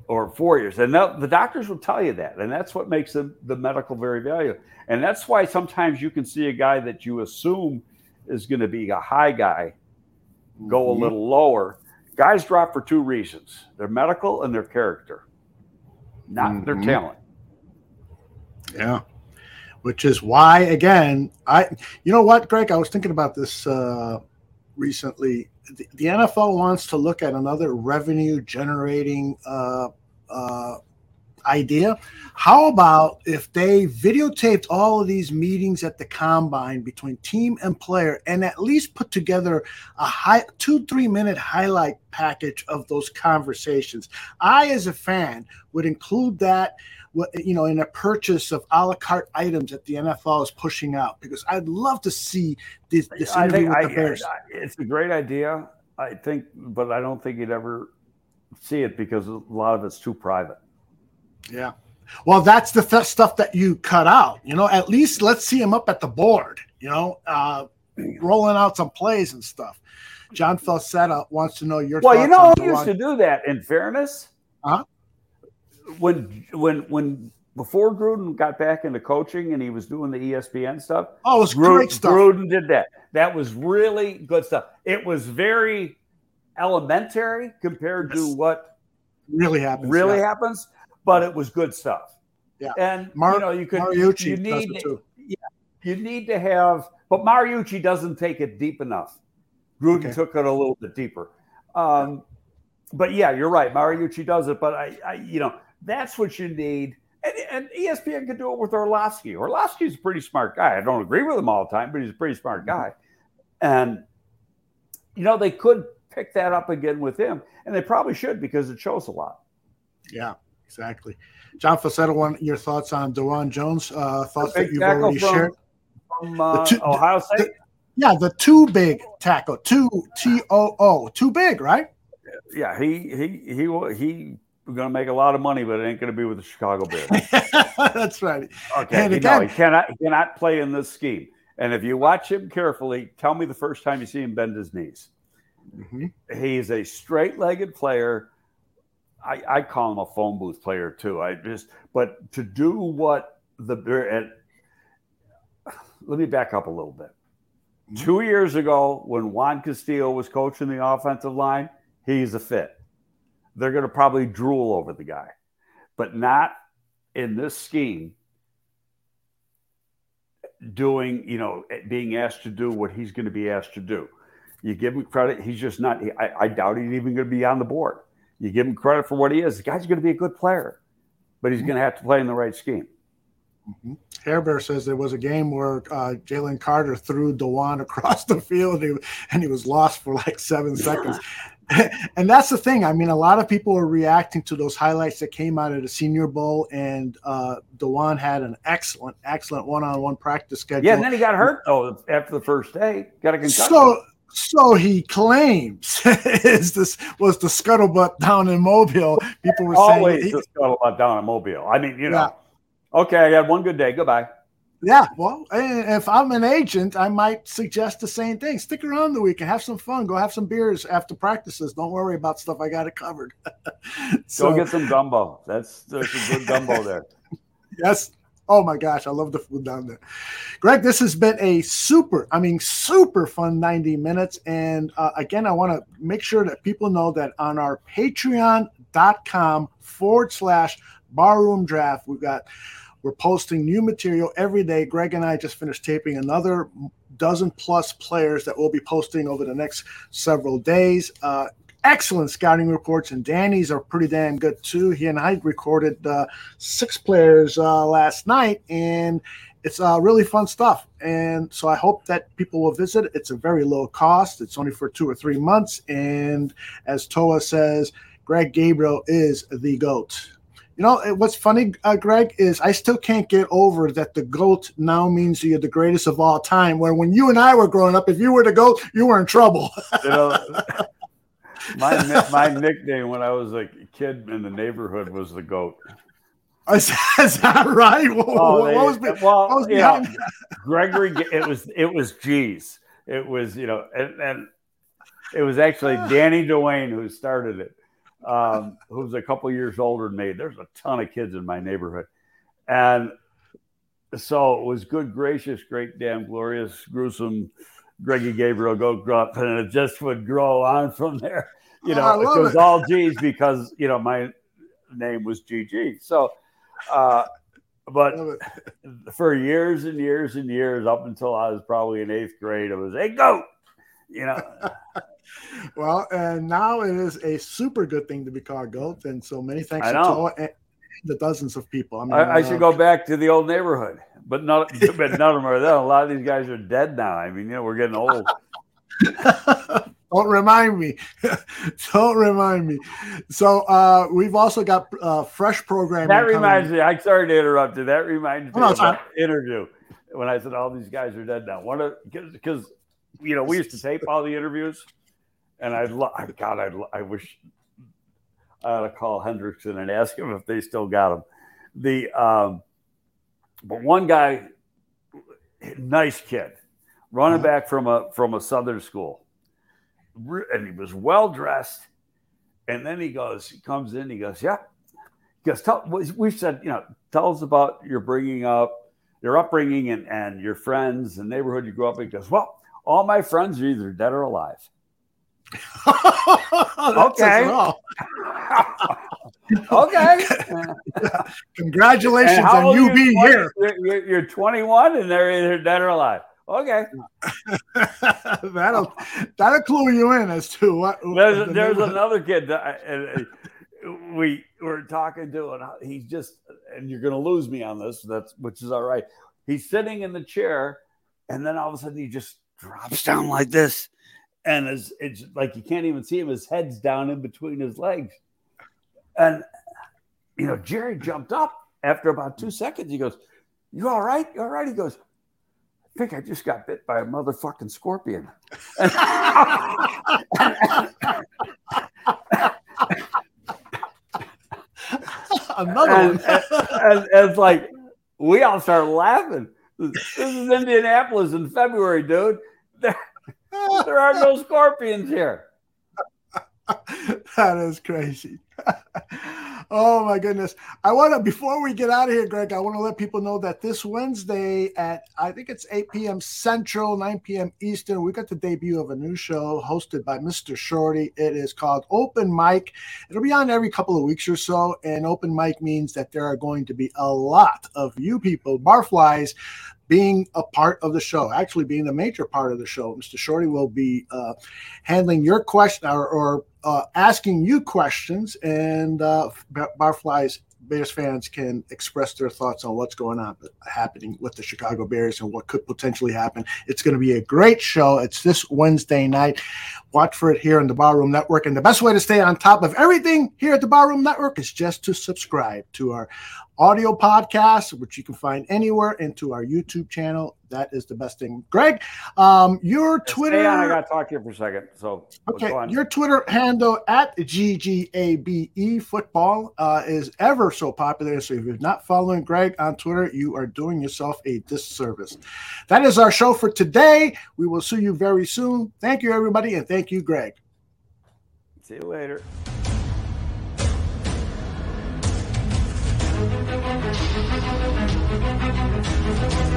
or four years. And the doctors will tell you that. And that's what makes the, the medical very valuable. And that's why sometimes you can see a guy that you assume is going to be a high guy go mm-hmm. a little lower. Guys drop for two reasons their medical and their character, not mm-hmm. their talent. Yeah. Which is why, again, I, you know what, Greg, I was thinking about this uh, recently the, NFL wants to look at another revenue generating uh, uh, idea. How about if they videotaped all of these meetings at the combine between team and player and at least put together a high two, three minute highlight package of those conversations? I, as a fan, would include that you know, in a purchase of a la carte items that the NFL is pushing out because I'd love to see this, this interview with the I, Bears. I, it's a great idea, I think, but I don't think you'd ever see it because a lot of it's too private. Yeah. Well, that's the th- stuff that you cut out. You know, at least let's see him up at the board. You know, uh, rolling out some plays and stuff. John Falsetta wants to know your. Well, you know, who used to do that. In fairness, huh? When when when before Gruden got back into coaching and he was doing the ESPN stuff. Oh, it was Gruden, great stuff. Gruden did that. That was really good stuff. It was very elementary compared to what really happens. Really yeah. happens but it was good stuff. Yeah, and Mar- you know you could Mariucci you need yeah, you need to have, but Mariucci doesn't take it deep enough. Gruden okay. took it a little bit deeper. Um, but yeah, you're right. Mariucci does it, but I, I you know, that's what you need. And, and, ESPN could do it with Orlovsky. Orlovsky's a pretty smart guy. I don't agree with him all the time, but he's a pretty smart mm-hmm. guy. And you know, they could pick that up again with him, and they probably should because it shows a lot. Yeah. Exactly. John Facetta, one your thoughts on Dawand Jones? Uh, thoughts that you've already from, shared. From uh, two, Ohio State. The, yeah, the two big tackle, two T O O, too big, right? Yeah, he he he he going to make a lot of money, but it ain't going to be with the Chicago Bears. That's right. Okay, and again, no, he cannot he cannot play in this scheme. And if you watch him carefully, tell me the first time you see him bend his knees. Mm-hmm. He's a straight-legged player I, I call him a phone booth player too. I just, but to do what the and let me back up a little bit. Mm-hmm. Two years ago, when Juan Castillo was coaching the offensive line, he's a fit. They're going to probably drool over the guy, but not in this scheme. Doing, you know, being asked to do what he's going to be asked to do. You give him credit. He's just not. I, I doubt he's even going to be on the board. You give him credit for what he is. The guy's going to be a good player, but he's mm-hmm. going to have to play in the right scheme. Mm-hmm. Hairbear says there was a game where uh, Jalen Carter threw Dawand across the field and he, and he was lost for like seven seconds. and that's the thing. I mean, a lot of people are reacting to those highlights that came out of the Senior Bowl, and uh, Dawand had an excellent, excellent one-on-one practice schedule. Yeah, and then he got hurt though after the first day. Got a concussion. So so he claims is this was the scuttlebutt down in Mobile. People were always saying the scuttlebutt down in Mobile. I mean, you know, yeah. okay, I got one good day. Goodbye. Yeah, well, if I'm an agent, I might suggest the same thing. Stick around the weekend, have some fun, go have some beers after practices. Don't worry about stuff. I got it covered. so, go get some gumbo. That's there's some good gumbo there. yes, Oh my gosh, I love the food down there. Greg, this has been a super, I mean, super fun 90 minutes. And uh, again, I want to make sure that people know that on our patreon.com forward slash barroom draft, we've got, we're posting new material every day. Greg and I just finished taping another dozen plus players that we'll be posting over the next several days. Uh, excellent scouting reports, and Danny's are pretty damn good too. He and I recorded uh, six players uh, last night, and it's uh, really fun stuff. And so I hope that people will visit. It's a very low cost. It's only for two or three months, and as Toa says, Greg Gabriel is the goat. You know what's funny, uh, Greg, is I still can't get over that the goat now means you're the greatest of all time. Where when you and I were growing up, if you were the goat, you were in trouble. you know, my my nickname when I was a kid in the neighborhood was the goat. Is, that right? What, oh, what, was, well, what was yeah, Gregory. It was it was G's. It was you know, and, and it was actually Danny Dwayne who started it. Um, who's a couple years older than me. There's a ton of kids in my neighborhood, and so it was good, gracious, great, damn, glorious, gruesome. Greggy Gabriel go up, and it just would grow on from there. You Oh, know, it was it. all G's because you know my name was GG. So, uh, but for years and years and years, up until I was probably in eighth grade, it was hey goat. You know, Well, and now it is a super good thing to be called GOAT. And so many thanks to. And the dozens of people. I mean, I, I should uh, go back to the old neighborhood, but not, but none of them are there. A lot of these guys are dead now. I mean, you know, we're getting old. Don't remind me. Don't remind me. So uh, we've also got uh, fresh programming. That coming. reminds me. I'm sorry to interrupt you. That reminds me Oh, no, of that interview when I said all these guys are dead now. One of because you know we used to tape all the interviews, and I'd love, God, I'd, lo- I wish I ought to call Hendrickson and ask him if they still got him. The um, but one guy, nice kid, running Uh-huh. back from a from a southern school, and he was well dressed. And then he goes, he comes in, he goes, yeah. He goes, tell, we said, you know, tell us about your bringing up, your upbringing, and and your friends and neighborhood you grew up in. He goes, well, all my friends are either dead or alive. Okay. okay. Congratulations on you being 20 here. You're, you're, you're 21 and they're either dead or alive. Okay. that'll that'll clue you in as to what. There's, the there's another kid that I, and, uh, we were talking to, and he's just, and you're going to lose me on this, that's which is all right. He's sitting in the chair, and then all of a sudden he just drops down like this, and it's, it's like you can't even see him. His head's down in between his legs, and you know Jerry jumped up after about two seconds. He goes, "You all right? You all right?" He goes. I think I just got bit by a motherfucking scorpion. Another and, one. and, and it's like we all start laughing. This is Indianapolis in February, dude. There are no scorpions here. that is crazy. oh my goodness. I want to before we get out of here, Greg, I want to let people know that this Wednesday at I think it's 8 p.m. Central, 9 p.m. Eastern, we got the debut of a new show hosted by Mr. Shorty. It is called Open Mic. It'll be on every couple of weeks or so. And open mic means that there are going to be a lot of you people, barflies, being a part of the show, actually being a major part of the show. Mr. Shorty will be uh, handling your question or, or uh, asking you questions, and uh, Bar- Barflies Bears fans can express their thoughts on what's going on happening with the Chicago Bears and what could potentially happen. It's going to be a great show. It's this Wednesday night. Watch for it here on the Barroom Network. And the best way to stay on top of everything here at the Barroom Network is just to subscribe to our audio podcast, which you can find anywhere, and to our YouTube channel. That is the best thing. Greg, um, your Twitter. Hang on, I got to talk to you for a second. So Okay, your Twitter handle at GGABE football uh, is ever so popular. So if you're not following Greg on Twitter, you are doing yourself a disservice. That is our show for today. We will see you very soon. Thank you, everybody, and thank you, Greg. See you later. thank you